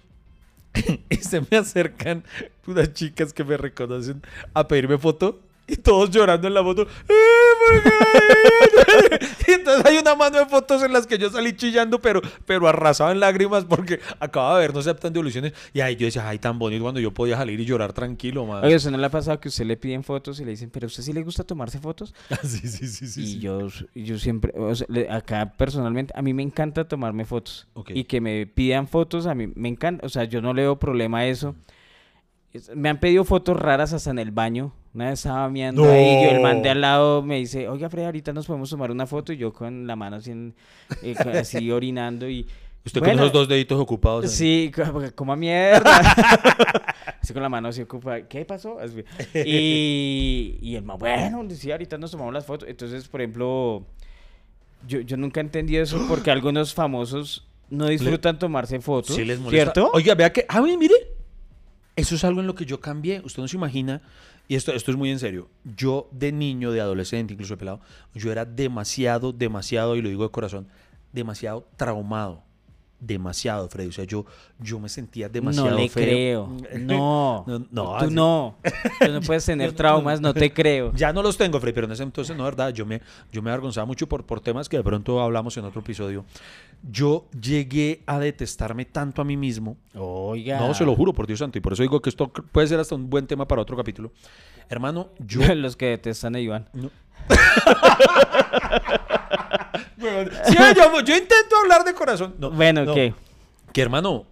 y se me acercan unas chicas que me reconocen a pedirme foto y todos llorando en la foto. ¡Eh, y entonces hay una mano de fotos en las que yo salí chillando, pero, pero arrasado en lágrimas porque acababa de ver, no se aceptan devoluciones. Y ahí yo decía, ay, tan bonito cuando yo podía salir y llorar tranquilo, man. Oye, ¿usted no le ha pasado que usted le piden fotos y le dicen, pero a usted sí le gusta tomarse fotos? sí, sí, sí, sí. y sí. yo, yo siempre, o sea, le- acá personalmente, a mí me encanta tomarme fotos. Y que me pidan fotos, a mí me encanta. O sea, yo no le veo problema a eso. Es- Me han pedido fotos raras hasta en el baño. Una vez estaba mirando No. ahí, yo el man de al lado me dice, oiga Fred, ahorita nos podemos tomar una foto y yo con la mano así, en- eh, así orinando y, Usted con esos dos deditos ocupados. ahí. Sí, como, como a mierda. Así con la mano se ocupa. ¿Qué pasó? Así. Y, y el más bueno, decía, ahorita nos tomamos las fotos. Entonces, por ejemplo, yo, yo nunca entendí eso porque algunos famosos no disfrutan tomarse fotos. Sí les molesta. ¿Cierto? Oiga, vea que. Ah, mire. Eso es algo en lo que yo cambié. Usted no se imagina. Y esto, esto es muy en serio. Yo, de niño, de adolescente, incluso de pelado, yo era demasiado, demasiado, y lo digo de corazón, demasiado traumado. Demasiado, Freddy. O sea, yo, yo me sentía demasiado no le feo. creo. No. No, no, Tú así- no. Tú no puedes tener traumas, no te creo. Ya no los tengo, Freddy, pero en ese entonces, no, verdad, yo me, yo me avergonzaba mucho por, por temas que de pronto hablamos en otro episodio. Yo llegué a detestarme tanto a mí mismo Oiga. No, se lo juro por Dios santo. Y por eso digo que esto puede ser hasta un buen tema para otro capítulo. Hermano, yo. Los que detestan a Iván. No. Sí, yo, yo intento hablar de corazón. No, Bueno, no. ¿qué? Que hermano,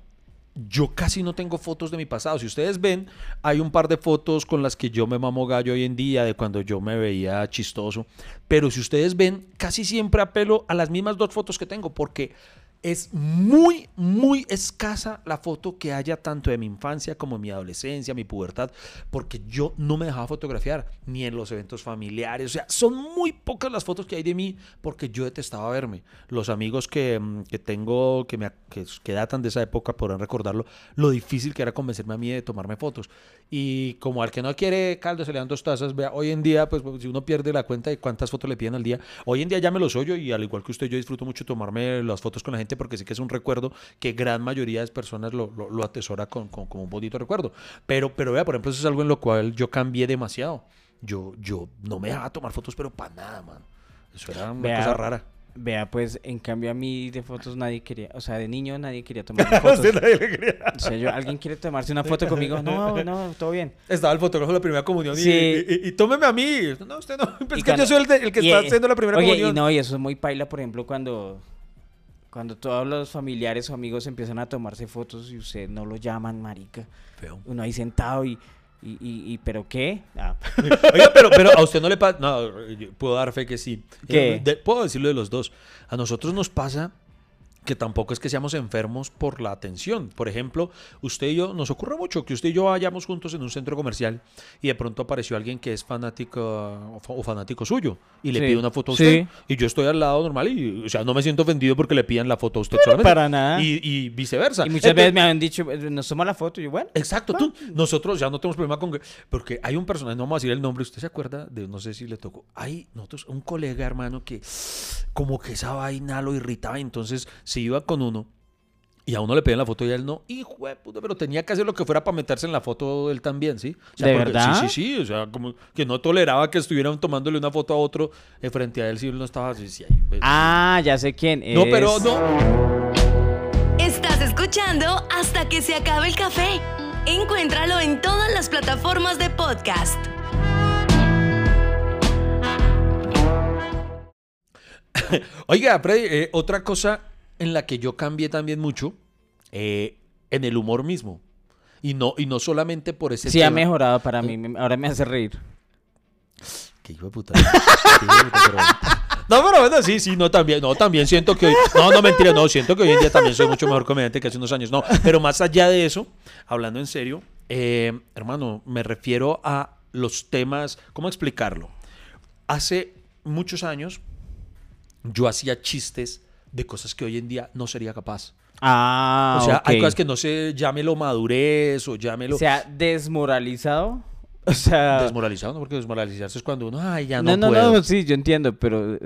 yo casi no tengo fotos de mi pasado. Si ustedes ven, hay un par de fotos con las que yo me mamo gallo hoy en día, de cuando yo me veía chistoso. Pero si ustedes ven, casi siempre apelo a las mismas dos fotos que tengo, porque es muy, muy escasa la foto que haya tanto de mi infancia como de mi adolescencia, mi pubertad, porque yo no me dejaba fotografiar, ni en los eventos familiares. O sea, son muy pocas las fotos que hay de mí porque yo detestaba verme. Los amigos que, mm, que tengo, que, me, que, que datan de esa época, podrán recordarlo, lo difícil que era convencerme a mí de tomarme fotos. Y como al que no quiere caldo se le dan dos tazas, vea, hoy en día, pues si uno pierde la cuenta de cuántas fotos le piden al día, hoy en día ya me los oyo y al igual que usted, yo disfruto mucho tomarme las fotos con la gente porque sé que es un recuerdo que gran mayoría de personas lo, lo, lo atesora con, con- como un bonito recuerdo. Pero, pero vea, por ejemplo, eso es algo en lo cual yo cambié demasiado. Yo, yo no me dejaba tomar fotos, pero para nada, man. Eso era una Vea, cosa rara. Vea, pues, en cambio a mí de fotos nadie quería, o sea, de niño nadie quería tomarme fotos. nadie le quería. O sea, yo, ¿alguien quiere tomarse una foto conmigo? No, no, todo bien. Estaba el fotógrafo de la primera comunión y- Sí. y, y- y tómeme a mí. No, usted no. Y es que cuando- yo soy el, de- el que y, está eh, haciendo la primera oye, comunión. y no, y eso es muy paila, por ejemplo, cuando, cuando todos los familiares o amigos empiezan a tomarse fotos y usted no lo llaman, marica. Feo. Uno ahí sentado y, y, y, y, ¿pero qué? Ah, Oiga, pero, pero a usted no le pasa. No, yo puedo dar fe que sí. ¿Qué? Eh, de- puedo decirlo de los dos. A nosotros nos pasa que tampoco es que seamos enfermos por la atención. Por ejemplo, usted y yo, nos ocurre mucho que usted y yo vayamos juntos en un centro comercial y de pronto apareció alguien que es fanático o fa- o fanático suyo y le Sí. pide una foto a Sí. usted. Y yo estoy al lado normal y, o sea, no me siento ofendido porque le pidan la foto a usted solamente. para nada. Y, y viceversa. Y muchas Entonces- veces me han dicho, "Eh, nos toma la foto, y yo, bueno. Exacto, tú, nosotros ya no tenemos problema con que, porque hay un personaje, no vamos a decir el nombre, usted se acuerda de, no sé si le tocó, hay nosotros, un colega hermano que como que esa vaina lo irritaba, entonces se iba con uno y a uno le pedían la foto y a él no, hijo de puta, pero tenía que hacer lo que fuera para meterse en la foto él también, ¿sí? O sea, ¿De porque- verdad? Sí, sí, sí, o sea, como que no toleraba que estuvieran tomándole una foto a otro eh, frente a él si él no estaba así, sí, ahí, pues, Ah, ya sé quién. No, pero es- no. Estás escuchando hasta que se acabe el café. Encuéntralo en todas las plataformas de podcast. Oiga, Freddy, eh, otra cosa en la que yo cambié también mucho, eh, en el humor mismo. Y no, y no solamente por ese Sí, ha tema. mejorado para mí, ahora me hace reír. Qué hijo de puta. Qué hijo de puta, pero- No, pero bueno, sí, sí, no, también, no, también siento que hoy, no, no, mentira, no, siento que hoy en día también soy mucho mejor comediante que hace unos años, no, pero más allá de eso, hablando en serio, eh, hermano, me refiero a los temas, ¿cómo explicarlo? Hace muchos años yo hacía chistes de cosas que hoy en día no sería capaz. Ah, o sea, hay cosas que no sé, llámelo madurez o llámelo Se ha desmoralizado. O sea, desmoralizado, ¿no? Porque desmoralizarse es cuando uno, ay, ya no, no, no, puedo. no, sí, yo entiendo, pero eh,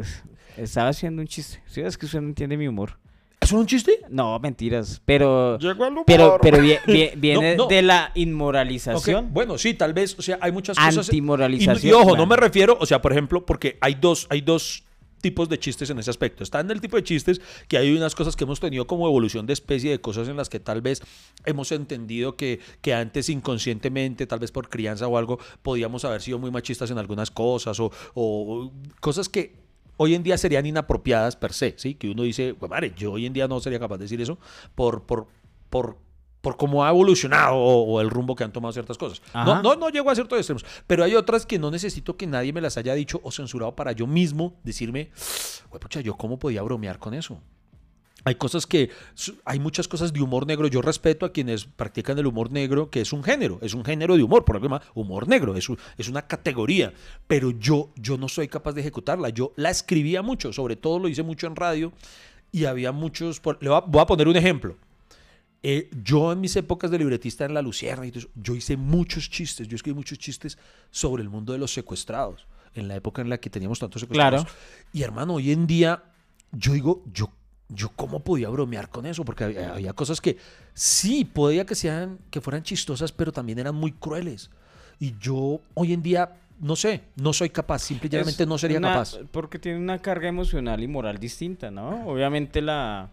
estaba haciendo un chiste. Sí, es que usted no entiende mi humor. ¿Eso es un chiste? No, mentiras, pero Llegó el humor. pero pero vie- vie- viene No, no. de la inmoralización. Bueno, sí, tal vez, o sea, hay muchas cosas. Antimoralización, Y, y ojo, claro. no me refiero, o sea, por ejemplo, porque hay dos, hay dos tipos de chistes en ese aspecto. Está en el tipo de chistes que hay unas cosas que hemos tenido como evolución de especie, de cosas en las que tal vez hemos entendido que, que antes inconscientemente, tal vez por crianza o algo, podíamos haber sido muy machistas en algunas cosas o, o cosas que hoy en día serían inapropiadas per se, ¿sí? Que uno dice, pues madre, yo hoy en día no sería capaz de decir eso por, por, por, por cómo ha evolucionado o, o el rumbo que han tomado ciertas cosas. No, Ajá. no, no llego a ciertos extremos, pero hay otras que no necesito que nadie me las haya dicho o censurado para yo mismo decirme, "Güey, pucha, yo cómo podía bromear con eso. hay cosas que, hay muchas cosas de humor negro. Yo respeto a quienes practican el humor negro, que es un género, es un género de humor, por ejemplo, humor negro, es, es una categoría, pero yo, yo no soy capaz de ejecutarla. Yo la escribía mucho, sobre todo lo hice mucho en radio y había muchos, le voy a, poner un ejemplo. Eh, yo en mis épocas de libretista en La Lucierna, yo hice muchos chistes, yo escribí muchos chistes sobre el mundo de los secuestrados, en la época en la que teníamos tantos secuestrados. Y hermano, hoy en día, yo digo, yo yo cómo podía bromear con eso, porque había, cosas que sí podía que sean, que fueran chistosas, pero también eran muy crueles. Y yo hoy en día, no sé, no soy capaz, simplemente no sería capaz. Porque tiene una carga emocional y moral distinta, ¿no? Obviamente la,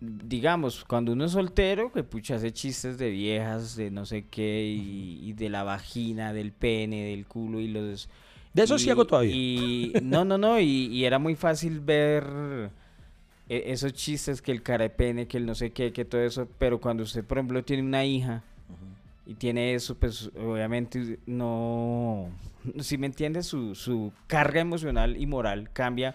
digamos, cuando uno es soltero, que pucha hace chistes de viejas, de no sé qué, y de la vagina, del pene, del culo y los... De eso sí hago todavía. Y no, no, no, y, era muy fácil ver e, esos chistes que el carepene, que el no sé qué, que todo eso, pero cuando usted, por ejemplo, tiene una hija y tiene eso, pues obviamente no, si me entiende, su, su carga emocional y moral cambia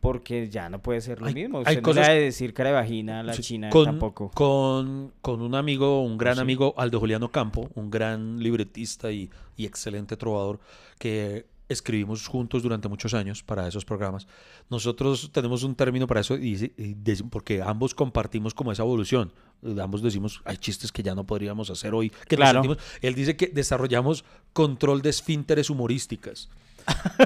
porque ya no puede ser lo mismo. Usted hay no de decir cara de vagina a la china tampoco. Con, con, un amigo, un gran amigo, Aldo Juliano Campo, un gran libretista y, y excelente trovador, que escribimos juntos durante muchos años para esos programas. Nosotros tenemos un término para eso y, porque ambos compartimos como esa evolución. Ambos decimos, hay chistes que ya no podríamos hacer hoy. Que claro. Él dice que desarrollamos control de esfínteres humorísticas.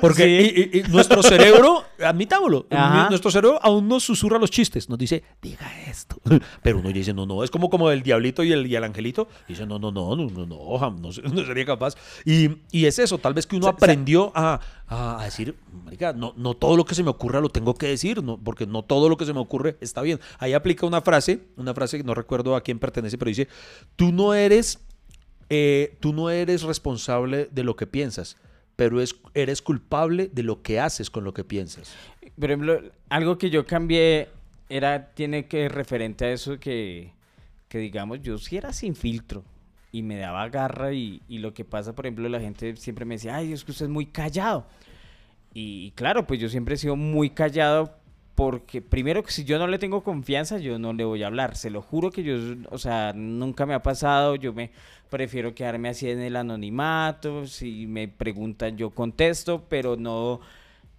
Porque nuestro cerebro, admitámoslo, nuestro cerebro aún nos susurra los chistes, nos dice, diga esto. Pero uno dice, no, no, es como, como el diablito y el, y el angelito. dice, no, no, no, no, no, no, no, sería capaz. Y, y, es eso, tal vez que uno aprendió a, a, decir, marica, no, no todo lo que se me ocurra lo tengo que decir, no, porque no todo lo que se me ocurre está bien. Ahí aplica una frase, una frase que no recuerdo a quién pertenece, pero dice, tú no eres, eh, tú no eres responsable de lo que piensas pero es, eres culpable de lo que haces con lo que piensas. Por ejemplo, algo que yo cambié era, tiene que referente a eso que, que digamos, yo sí era sin filtro y me daba garra y, y, lo que pasa, por ejemplo, la gente siempre me decía, ay, es que usted es muy callado. Y claro, pues yo siempre he sido muy callado porque primero que si yo no le tengo confianza, yo no le voy a hablar. Se lo juro que yo, o sea, nunca me ha pasado, yo me prefiero quedarme así en el anonimato, si me preguntan yo contesto, pero no,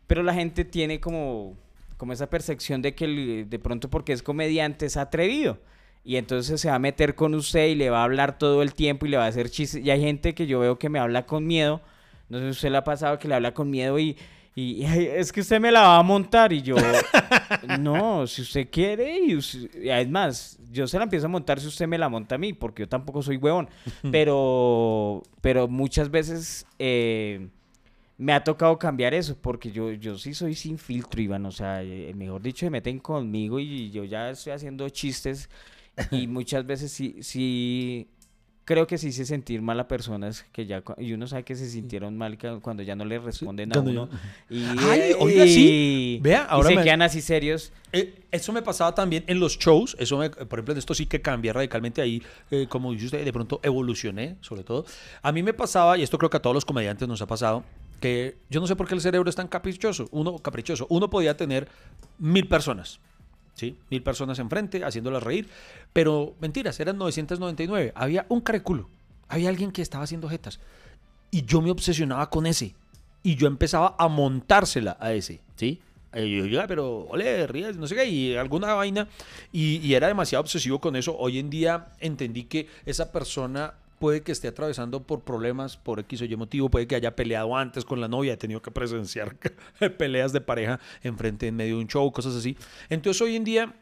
pero la gente tiene como, como esa percepción de que de pronto porque es comediante es atrevido. Y entonces se va a meter con usted y le va a hablar todo el tiempo y le va a hacer chistes. Y hay gente que yo veo que me habla con miedo. No sé si usted le ha pasado que le habla con miedo y, y, es que usted me la va a montar y yo, no, si usted quiere, y, es más, yo se la empiezo a montar si usted me la monta a mí, porque yo tampoco soy huevón, pero, pero muchas veces eh, me ha tocado cambiar eso, porque yo, yo sí soy sin filtro, Iván, o sea, eh, mejor dicho, se meten conmigo y yo ya estoy haciendo chistes y muchas veces sí, sí creo que sí se sentir mal a personas que ya y uno sabe que se sintieron mal cuando ya no le responden a uno y, Ay, oiga, sí. Vea, ahora se quedan así serios. Eh, eso me pasaba también en los shows, eso por ejemplo, en esto sí que cambia radicalmente ahí, eh, como dice usted, de pronto evolucioné, sobre todo. A mí me pasaba, y esto creo que a todos los comediantes nos ha pasado, que yo no sé por qué el cerebro es tan caprichoso, uno caprichoso, uno podía tener mil personas, ¿sí? Mil personas enfrente, haciéndolas reír. Pero mentiras, eran 999. Había un careculo. Había alguien que estaba haciendo jetas. Y yo me obsesionaba con ese. Y yo empezaba a montársela a ese, ¿sí? Y yo, pero, ole, ríes, no sé qué, y alguna vaina. Y era demasiado obsesivo con eso. Hoy en día entendí que esa persona puede que esté atravesando por problemas por X o Y motivo, puede que haya peleado antes con la novia, ha tenido que presenciar peleas de pareja enfrente en medio de un show, cosas así. Entonces hoy en día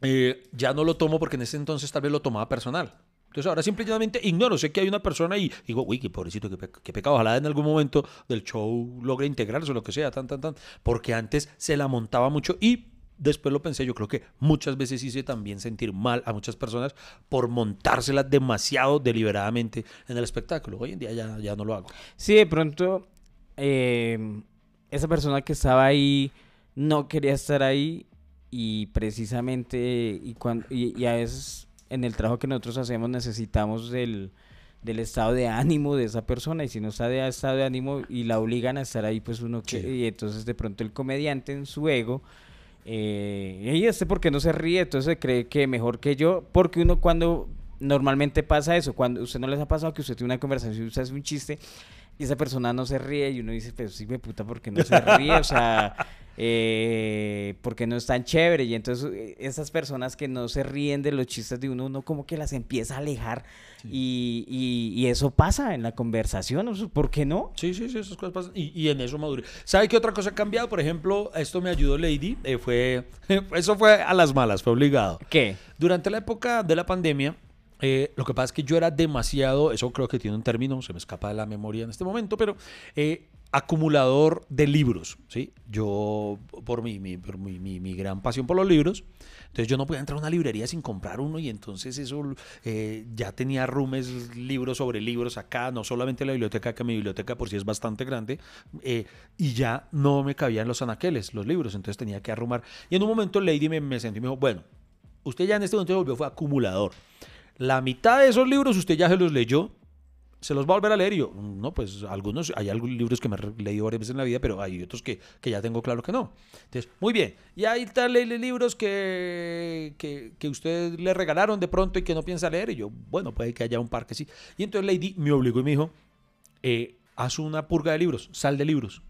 eh, ya no lo tomo porque en ese entonces tal vez lo tomaba personal. Entonces ahora simplemente ignoro, sé que hay una persona y digo, uy, qué pobrecito, qué, pecado, ojalá en algún momento del show logre integrarse o lo que sea, tan, tan, tan, porque antes se la montaba mucho y después lo pensé, yo creo que muchas veces hice también sentir mal a muchas personas por montárselas demasiado deliberadamente en el espectáculo. Hoy en día ya, ya no lo hago. Sí, de pronto em, esa persona que estaba ahí no quería estar ahí y precisamente y, cuando, y, a veces en el trabajo que nosotros hacemos necesitamos del, del estado de ánimo de esa persona y si no está de estado de ánimo y la obligan a estar ahí pues uno que, y entonces de pronto el comediante en su ego Eh, y este porque no se ríe, entonces cree que mejor que yo, porque uno cuando normalmente pasa eso, cuando usted no les ha pasado que usted tiene una conversación y usted hace un chiste y esa persona no se ríe y uno dice, pues sí me puta porque no se ríe, o sea, eh, porque no es tan chévere y entonces eh, esas personas que no se ríen de los chistes de uno, uno como que las empieza a alejar y, y- y eso pasa en la conversación, ¿por qué no? Sí, sí, sí, esas cosas pasan. Y, y en eso maduré. ¿Sabe qué otra cosa ha cambiado? Por ejemplo, esto me ayudó Lady. eh, fue, eso fue a las malas, fue obligado. ¿Qué? Durante la época de la pandemia, eh, lo que pasa es que yo era demasiado, eso creo que tiene un término, se me escapa de la memoria en este momento, pero eh, acumulador de libros, ¿sí? Yo, por, mi, mi- por mi, mi- gran pasión por los libros, entonces yo no podía entrar a una librería sin comprar uno y entonces eso eh, ya tenía rumes, libros sobre libros acá, no solamente la biblioteca, que mi biblioteca por sí es bastante grande, eh, y ya no me cabían los anaqueles, los libros, entonces tenía que arrumar. Y en un momento Lady me, me sentí y me dijo, bueno, usted ya en este momento se volvió fue acumulador. La mitad de esos libros usted ya se los leyó, se los va a volver a leer y yo, no, pues algunos, hay algunos libros que me he leído varias veces en la vida, pero hay otros que, que ya tengo claro que no. Entonces, muy bien, y hay tal libros que, que, que usted le regalaron de pronto y que no piensa leer, y yo, bueno, puede que haya un par que sí. Y entonces Lady me obligó y me dijo, eh, haz una purga de libros, sal de libros.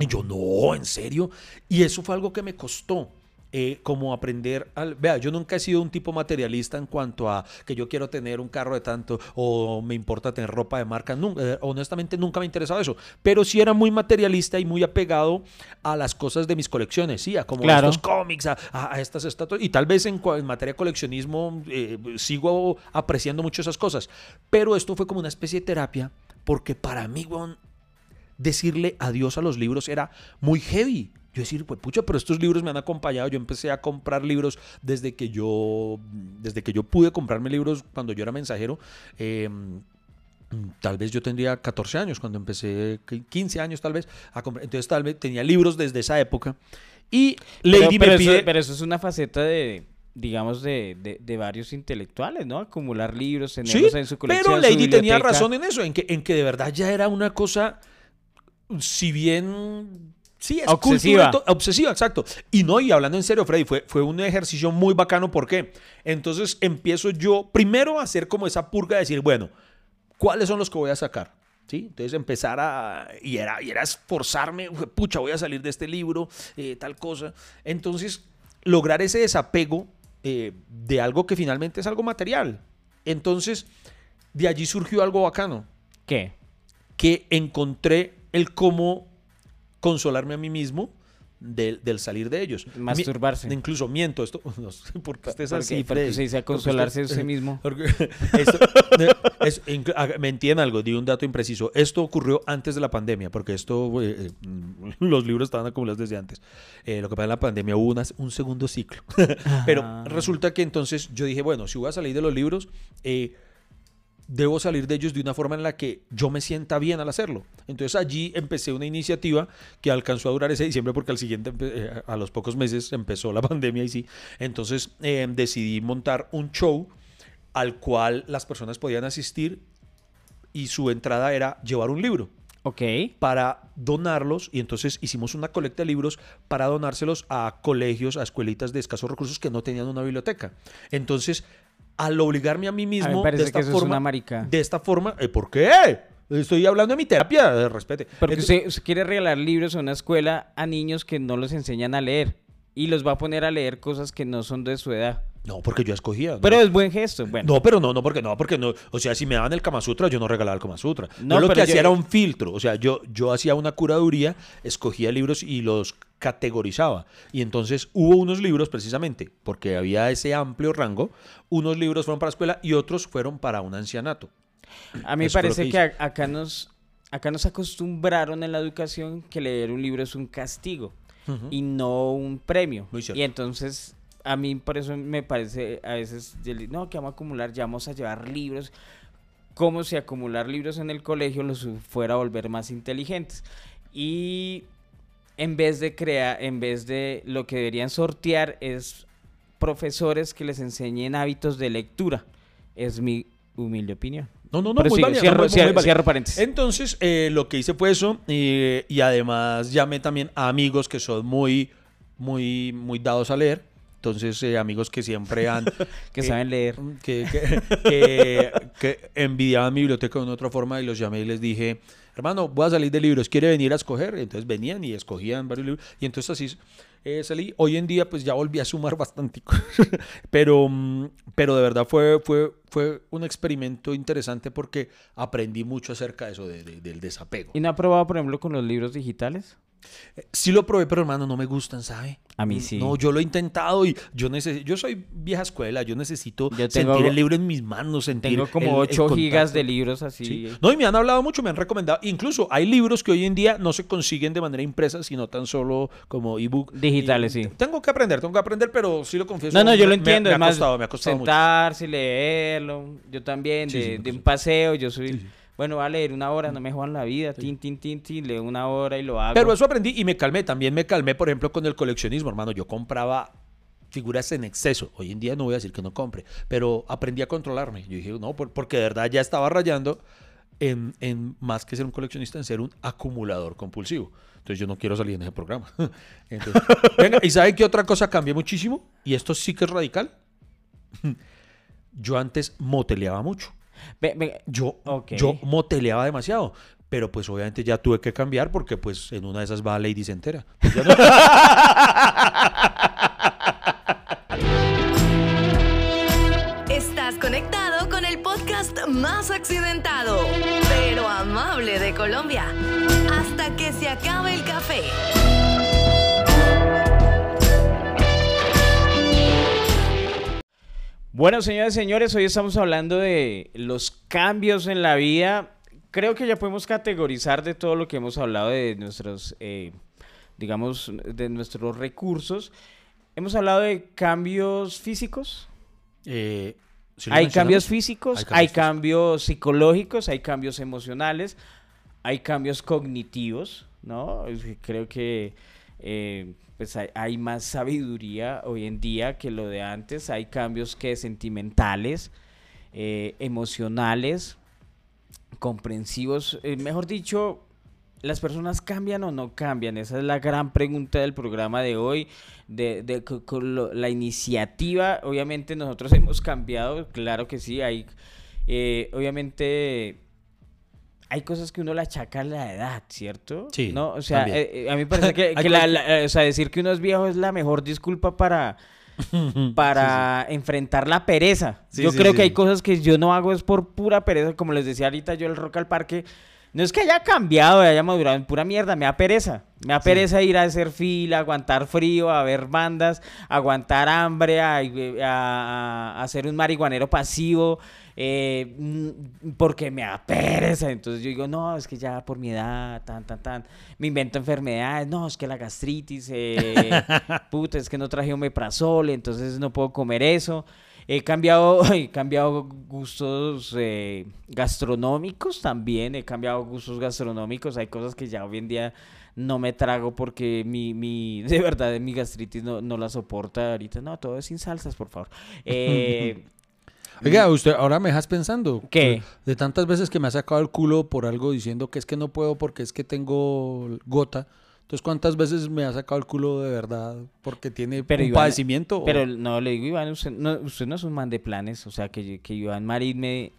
Y yo, no, en serio. Y eso fue algo que me costó. Eh, como aprender al... Vea, yo nunca he sido un tipo materialista en cuanto a que yo quiero tener un carro de tanto o me importa tener ropa de marca. Nunca, eh, honestamente nunca me ha interesado eso. Pero sí era muy materialista y muy apegado a las cosas de mis colecciones, sí, a como Claro. estos cómics, a, a- a estas estatuas. Y tal vez en, en materia de coleccionismo eh, sigo apreciando mucho esas cosas. Pero esto fue como una especie de terapia porque para mí, decirle adiós a los libros era muy heavy. Yo decir, pues pucha, pero estos libros me han acompañado. Yo empecé a comprar libros desde que yo, desde que yo pude comprarme libros cuando yo era mensajero. Eh, Tal vez yo tendría 14 años cuando empecé, 15 años tal vez, a comprar. Entonces tal vez tenía libros desde esa época. Y Lady pero, pero me eso, pide... pero eso es una faceta de, digamos, de, de- de varios intelectuales, ¿no? Acumular libros, Sí, tenerlos en su colección. pero Lady tenía razón en eso, en que, en que de verdad ya era una cosa, si bien... Sí, es Obsesiva. cultura, obsesiva, exacto. Y no, y hablando en serio, Freddy, fue, fue un ejercicio muy bacano. ¿Por qué? Entonces empiezo yo primero a hacer como esa purga de decir, bueno, ¿cuáles son los que voy a sacar? ¿Sí? Entonces empezar a... Y era, y era esforzarme, pucha, voy a salir de este libro, eh, tal cosa. Entonces, lograr ese desapego eh, de algo que finalmente es algo material. Entonces, de allí surgió algo bacano, ¿Qué? que encontré el cómo consolarme a mí mismo del, del salir de ellos. Mi- Masturbarse. incluso miento esto, no sé por qué estés así, porque se dice a consolarse usted- a sí mismo. esto- es- ah, me entiendan algo, di un dato impreciso. Esto ocurrió antes de la pandemia, porque esto, eh, eh, los libros estaban acumulados desde antes. Eh, lo que pasa en la pandemia hubo unas- un segundo ciclo. Pero Ah. resulta que entonces yo dije, bueno, si voy a salir de los libros, eh, debo salir de ellos de una forma en la que yo me sienta bien al hacerlo. Entonces allí empecé una iniciativa que alcanzó a durar ese diciembre porque al siguiente, eh, a los pocos meses empezó la pandemia y sí. Entonces eh, decidí montar un show al cual las personas podían asistir y su entrada era llevar un libro Ok. para donarlos y entonces hicimos una colecta de libros para donárselos a colegios, a escuelitas de escasos recursos que no tenían una biblioteca. Entonces, al obligarme a mí mismo A mí de esta es forma, una marica. de esta forma, ¿eh, ¿por qué? Estoy hablando de mi terapia, de respete. Porque Entonces- usted, usted quiere regalar libros a una escuela a niños que no los enseñan a leer y los va a poner a leer cosas que no son de su edad. no, porque yo escogía. ¿no? Pero es buen gesto. Bueno, No, pero no, no, porque no, porque no. O sea, si me daban el Kama Sutra, yo no regalaba el Kama Sutra. No, yo lo que pero hacía era un filtro. O sea, yo, yo hacía una curaduría, escogía libros y los categorizaba. Y entonces hubo unos libros, precisamente, porque había ese amplio rango, unos libros fueron para escuela y otros fueron para un ancianato. a mí me parece que que, a- acá nos acá nos acostumbraron en la educación que leer un libro es un castigo y no un premio. Muy. Y entonces a mí por eso me parece a veces no que vamos a acumular, ya vamos a llevar libros como si acumular libros en el colegio los fuera a volver más inteligentes. Y en vez de crear, en vez de lo que deberían sortear es profesores que les enseñen hábitos de lectura. Es mi humilde opinión. No, no, no, muy válida, cierro, muy cierro- paréntesis. Entonces, eh, lo que hice fue eso eh, y además llamé también a amigos que son muy muy, muy dados a leer. Entonces, eh, amigos que siempre han... Que eh, saben leer. que, que, que- que envidiaban mi biblioteca de una otra forma y los llamé y les dije, hermano, voy a salir de libros, ¿quiere venir a escoger? Entonces venían y escogían varios libros y entonces así eh, salí. Hoy en día pues ya volví a sumar bastante, pero, mm, pero de verdad fue, fue, fue un experimento interesante porque aprendí mucho acerca de eso, de- de- del desapego. ¿Y no ha probado, por ejemplo, con los libros digitales? Sí lo probé, pero hermano, no me gustan, ¿sabe? A mí sí. No, yo lo he intentado y yo necesito, yo soy vieja escuela, yo necesito Yo tengo- sentir el libro en mis manos, sentir Tengo como el- el 8 gigas de libros así. Sí. No, y me han hablado mucho, me han recomendado. Incluso hay libros que hoy en día no se consiguen de manera impresa, sino tan solo como ebook. Digitales, Y sí. Tengo que aprender, tengo que aprender, pero sí lo confieso. No, no, yo lo entiendo. Me, ha costado, me ha costado mucho. sentarse, leerlo. Yo también, Sí, de, sí, de un paseo, yo soy... Bueno, voy a leer una hora, no me jodan la vida. Tin, tin, tin, tin, leo una hora y lo hago. Pero eso aprendí y me calmé. También me calmé, por ejemplo, con el coleccionismo, hermano. Yo compraba figuras en exceso. Hoy en día no voy a decir que no compre, pero aprendí a controlarme. Yo dije, no, por- porque de verdad ya estaba rayando en, en más que ser un coleccionista, en ser un acumulador compulsivo. Entonces yo no quiero salir en ese programa. Entonces, venga, ¿y saben qué otra cosa cambié muchísimo? Y esto sí que es radical. Yo antes moteleaba mucho. Ve- ve- Yo, yo moteleaba demasiado. Pero pues obviamente ya tuve que cambiar porque pues en una de esas va Lady se entera. Pues ya no- Estás conectado con el podcast más accidentado, pero amable de Colombia. Hasta que se acabe el café. Bueno, señores y señores, hoy estamos hablando de los cambios en la vida. Creo que ya podemos categorizar de todo lo que hemos hablado de nuestros, eh, digamos, de nuestros recursos. Hemos hablado de cambios físicos. Eh, ¿sí lo hay cambios físicos, Hay hay cambios psicológicos, hay cambios emocionales, hay cambios cognitivos, ¿no? Creo que eh, pues hay, más sabiduría hoy en día que lo de antes. Hay cambios que sentimentales, eh, emocionales, comprensivos. Eh, mejor dicho, ¿las personas cambian o no cambian? Esa es la gran pregunta del programa de hoy. De, de co- con la iniciativa, obviamente nosotros hemos cambiado, claro que sí. Hay, eh, obviamente, hay cosas que uno le achaca a la edad, ¿cierto? Sí, ¿No? O sea, eh, eh, a mí me parece que, la- la- eh, o sea, decir que uno es viejo es la mejor disculpa para para enfrentar la pereza. Sí, yo creo que hay cosas que yo no hago es por pura pereza, como les decía ahorita yo el rock al parque. No es que haya cambiado, haya madurado, en pura mierda, me da pereza. Me da pereza ir a hacer fila, aguantar frío, a ver bandas, aguantar hambre, a, a- a hacer un marihuanero pasivo, eh, mm, porque me da pereza. Entonces yo digo, no, es que ya por mi edad, tan, tan, tan, me invento enfermedades, no, es que la gastritis, eh, puta, es que no traje omeprazol, entonces no puedo comer eso. He cambiado, he cambiado gustos eh, gastronómicos también, he cambiado gustos gastronómicos. Hay cosas que ya hoy en día no me trago porque mi, mi de verdad, mi gastritis no, no la soporta ahorita. No, todo es sin salsas, por favor. Eh, Oiga, usted ahora me dejas pensando. ¿Qué? De tantas veces que me ha sacado el culo por algo diciendo que es que no puedo porque es que tengo gota. Entonces, ¿cuántas veces me ha sacado el culo de verdad porque tiene Pero un Iván- padecimiento? o- Pero no, le digo, Iván, usted no, usted no es un man de planes. O sea, que, que Iván Marín me,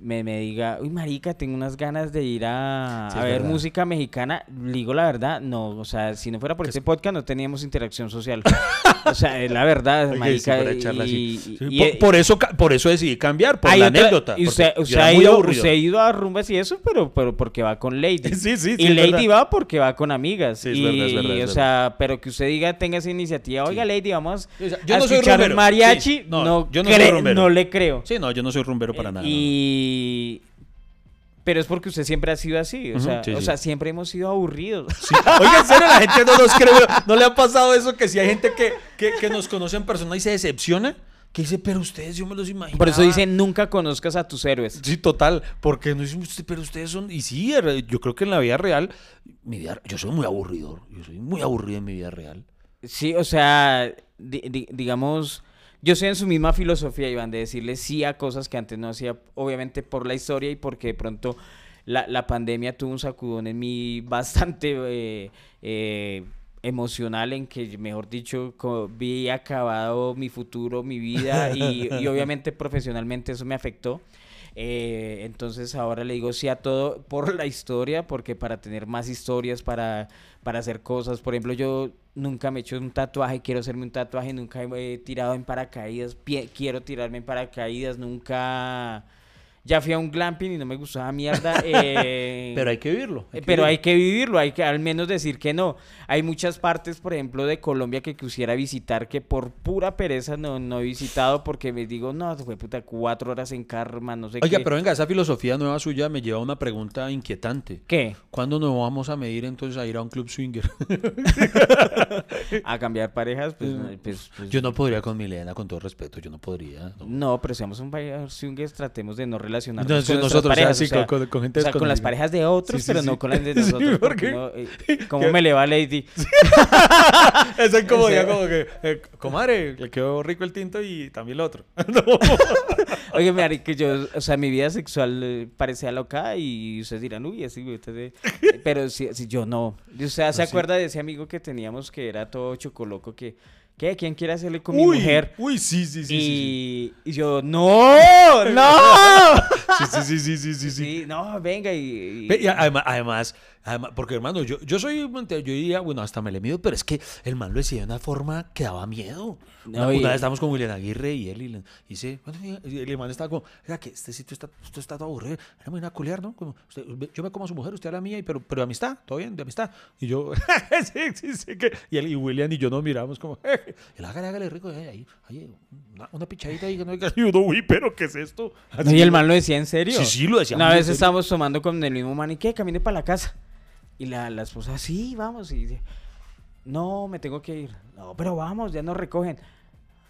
me, me diga, uy, marica, tengo unas ganas de ir a, Sí, a es ver verdad. música mexicana. Digo la verdad, no. O sea, si no fuera por este es- podcast, no teníamos interacción social. o sea, es la verdad, y marica. sí, charla y- Sí, y- por, y- por eso, por eso decidí cambiar, por la otra- anécdota. Y usted, yo usted ha ido, usted ha ido a rumbas y eso, pero, pero porque va con Lady. Sí, sí, sí, Y Lady verdad. va porque va con amigas. Sí, es y, verdad, es verdad, o sea, pero que usted diga, tenga esa iniciativa, oiga, Lady, vamos O sea, a escuchar un mariachi. No, no, yo no soy rumbero. no le creo. Sí, no, yo no soy rumbero para Eh, nada. no, no. Y... Pero es porque usted siempre ha sido así. O, sea, sí, o sí. sea, siempre hemos sido aburridos. Sí. Oiga, en serio, la gente no nos cree. ¿No le ha pasado eso que si hay gente que, que, que nos conoce en persona y se decepciona? Que dice, pero ustedes, yo me los imagino. Por eso dicen, nunca conozcas a tus héroes. Sí, total, porque no dicen, "Usted- pero ustedes son, y sí, yo creo que en la vida real, mi vida, yo soy muy aburrido, yo soy muy aburrido en mi vida real. Sí, o sea, di- di- digamos, yo estoy en su misma filosofía, Iván, de decirle sí a cosas que antes no hacía, obviamente por la historia y porque de pronto la, la pandemia tuvo un sacudón en mí bastante eh, eh, emocional en que, mejor dicho, vi acabado mi futuro, mi vida y obviamente profesionalmente eso me afectó. Eh, entonces ahora le digo sí a todo por la historia, porque para tener más historias, para, para hacer cosas, por ejemplo, yo nunca me he hecho un tatuaje, quiero hacerme un tatuaje, nunca he tirado en paracaídas, pie- quiero tirarme en paracaídas, nunca... Ya fui a un glamping y no me gustaba mierda. eh, Pero hay que vivirlo. Pero hay que vivirlo, hay que al menos decir que no. Hay muchas partes, por ejemplo, de Colombia que quisiera visitar que por pura pereza no, no he visitado porque me digo, no, fue puta, cuatro horas en karma, no sé Oiga, qué. pero venga, esa filosofía nueva suya me lleva a una pregunta inquietante. ¿Qué? ¿Cuándo nos vamos a medir entonces a ir a un club swinger? ¿A cambiar parejas? Pues, no, pues- pues- Yo no podría con Milena, con todo respeto, yo no podría. no. No, pero seamos un país swingers, tratemos de no relacionarnos No, con nosotros, o sea, sí, o sea, con- con gente o sea, con las parejas de otros, Sí, sí, pero no con las de nosotros. ¿por porque no, eh, ¿Cómo me le va Lady? Esa incomodidad Ese- como que, eh, comadre, le quedó rico el tinto y también lo otro. Oye, Mari, que yo, o sea, mi vida sexual eh, parecía loca y ustedes dirán, uy, así, güey, usted de-". pero si, si yo no. Y usted se acuerda de ese amigo que teníamos que era todo chocoloco que, ¿qué? ¿Quién quiere hacerle con mi Uy, mujer? Uy, sí, sí, sí. sí, y, y yo, no, no. Sí, sí, sí, sí, sí, sí, sí. No, venga y... y- y además, además, porque hermano, yo, yo soy, yo diría, bueno, hasta me le mido, pero es que el man lo decía de una forma que daba miedo. Una, No, una y- vez estábamos con William Aguirre y él, y, le- y dice, bueno, y el man estaba como, oiga, que este sitio está, esto está todo aburrido, era muy culiar, ¿no? Como, usted- yo me como a su mujer, usted a la mía, y, pero, pero de amistad, todo bien, de amistad. Y yo, sí, sí, sí, que, y él y William y yo nos miramos como, y él, hágale, hágale rico, eh, ahí, ahí, una, una pichadita ahí, que no hay que- uno, uy, pero ¿qué es esto? No, y el man lo decía en serio. Sí, sí, lo decía Una vez estábamos tomando con el mismo man y ¿qué? Camine para la casa. Y la, la esposa, sí, vamos. Y dice, no, me tengo que ir. No, pero vamos, ya nos recogen.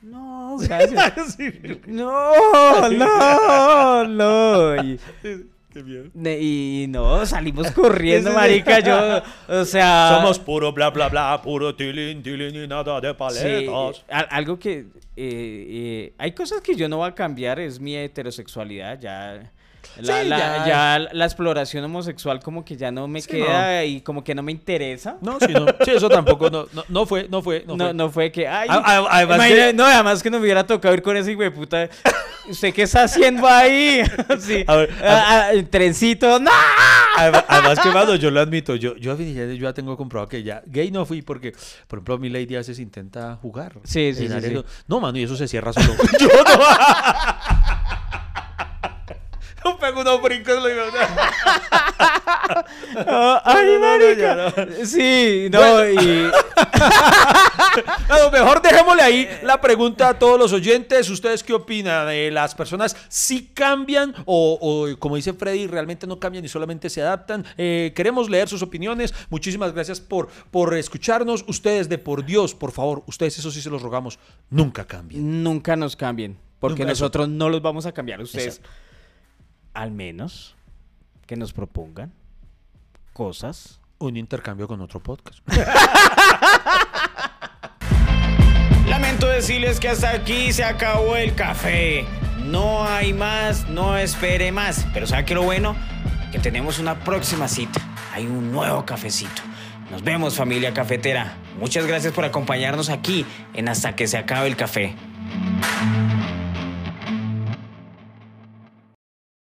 No, gracias. No, no, no. Y, Qué miedo. y no, salimos corriendo, marica. Yo, o sea... Somos puro bla bla bla, puro tilín tilín y nada de paletas. al- algo que eh, eh, hay cosas que yo no voy a cambiar es mi heterosexualidad ya la, Sí, la- ya. ya la exploración homosexual como que ya no me Sí, queda y como que no me interesa No, sí, no. Sí, eso tampoco, no, no, no fue, no fue, no, no, fue. no fue que ay A- a- además imagina- que- no además que no me hubiera tocado ir con ese hijo de puta usted qué está haciendo ahí sí. A ver, Ah, ah, el trencito no Además, además que, mano, yo lo admito, yo, yo, yo ya tengo comprobado que ya gay no fui porque, por ejemplo, mi lady a veces intenta jugar. Sí, sí, sí, sí. No, mano, y eso se cierra solo. yo no. No pego unos brincos. lo digo, ay No, no, no, marica sí no y A lo mejor dejémosle ahí la pregunta a todos los oyentes. ¿Ustedes qué opinan? Eh, ¿Las personas sí cambian o, o, como dice Freddy, realmente no cambian y solamente se adaptan? Eh, queremos leer sus opiniones. Muchísimas gracias por, por escucharnos. Ustedes, de por Dios, por favor, ustedes, eso sí se los rogamos, nunca cambien. nunca nos cambien, porque Nunca, eso. nosotros no los vamos a cambiar ustedes. Exacto. Al menos que nos propongan cosas. Un intercambio con otro podcast. Lamento decirles que hasta aquí se acabó el café. No hay más, no espere más. Pero ¿sabe qué lo bueno? Que tenemos una próxima cita. Hay un nuevo cafecito. Nos vemos familia cafetera. Muchas gracias por acompañarnos aquí en Hasta que se acabe el café.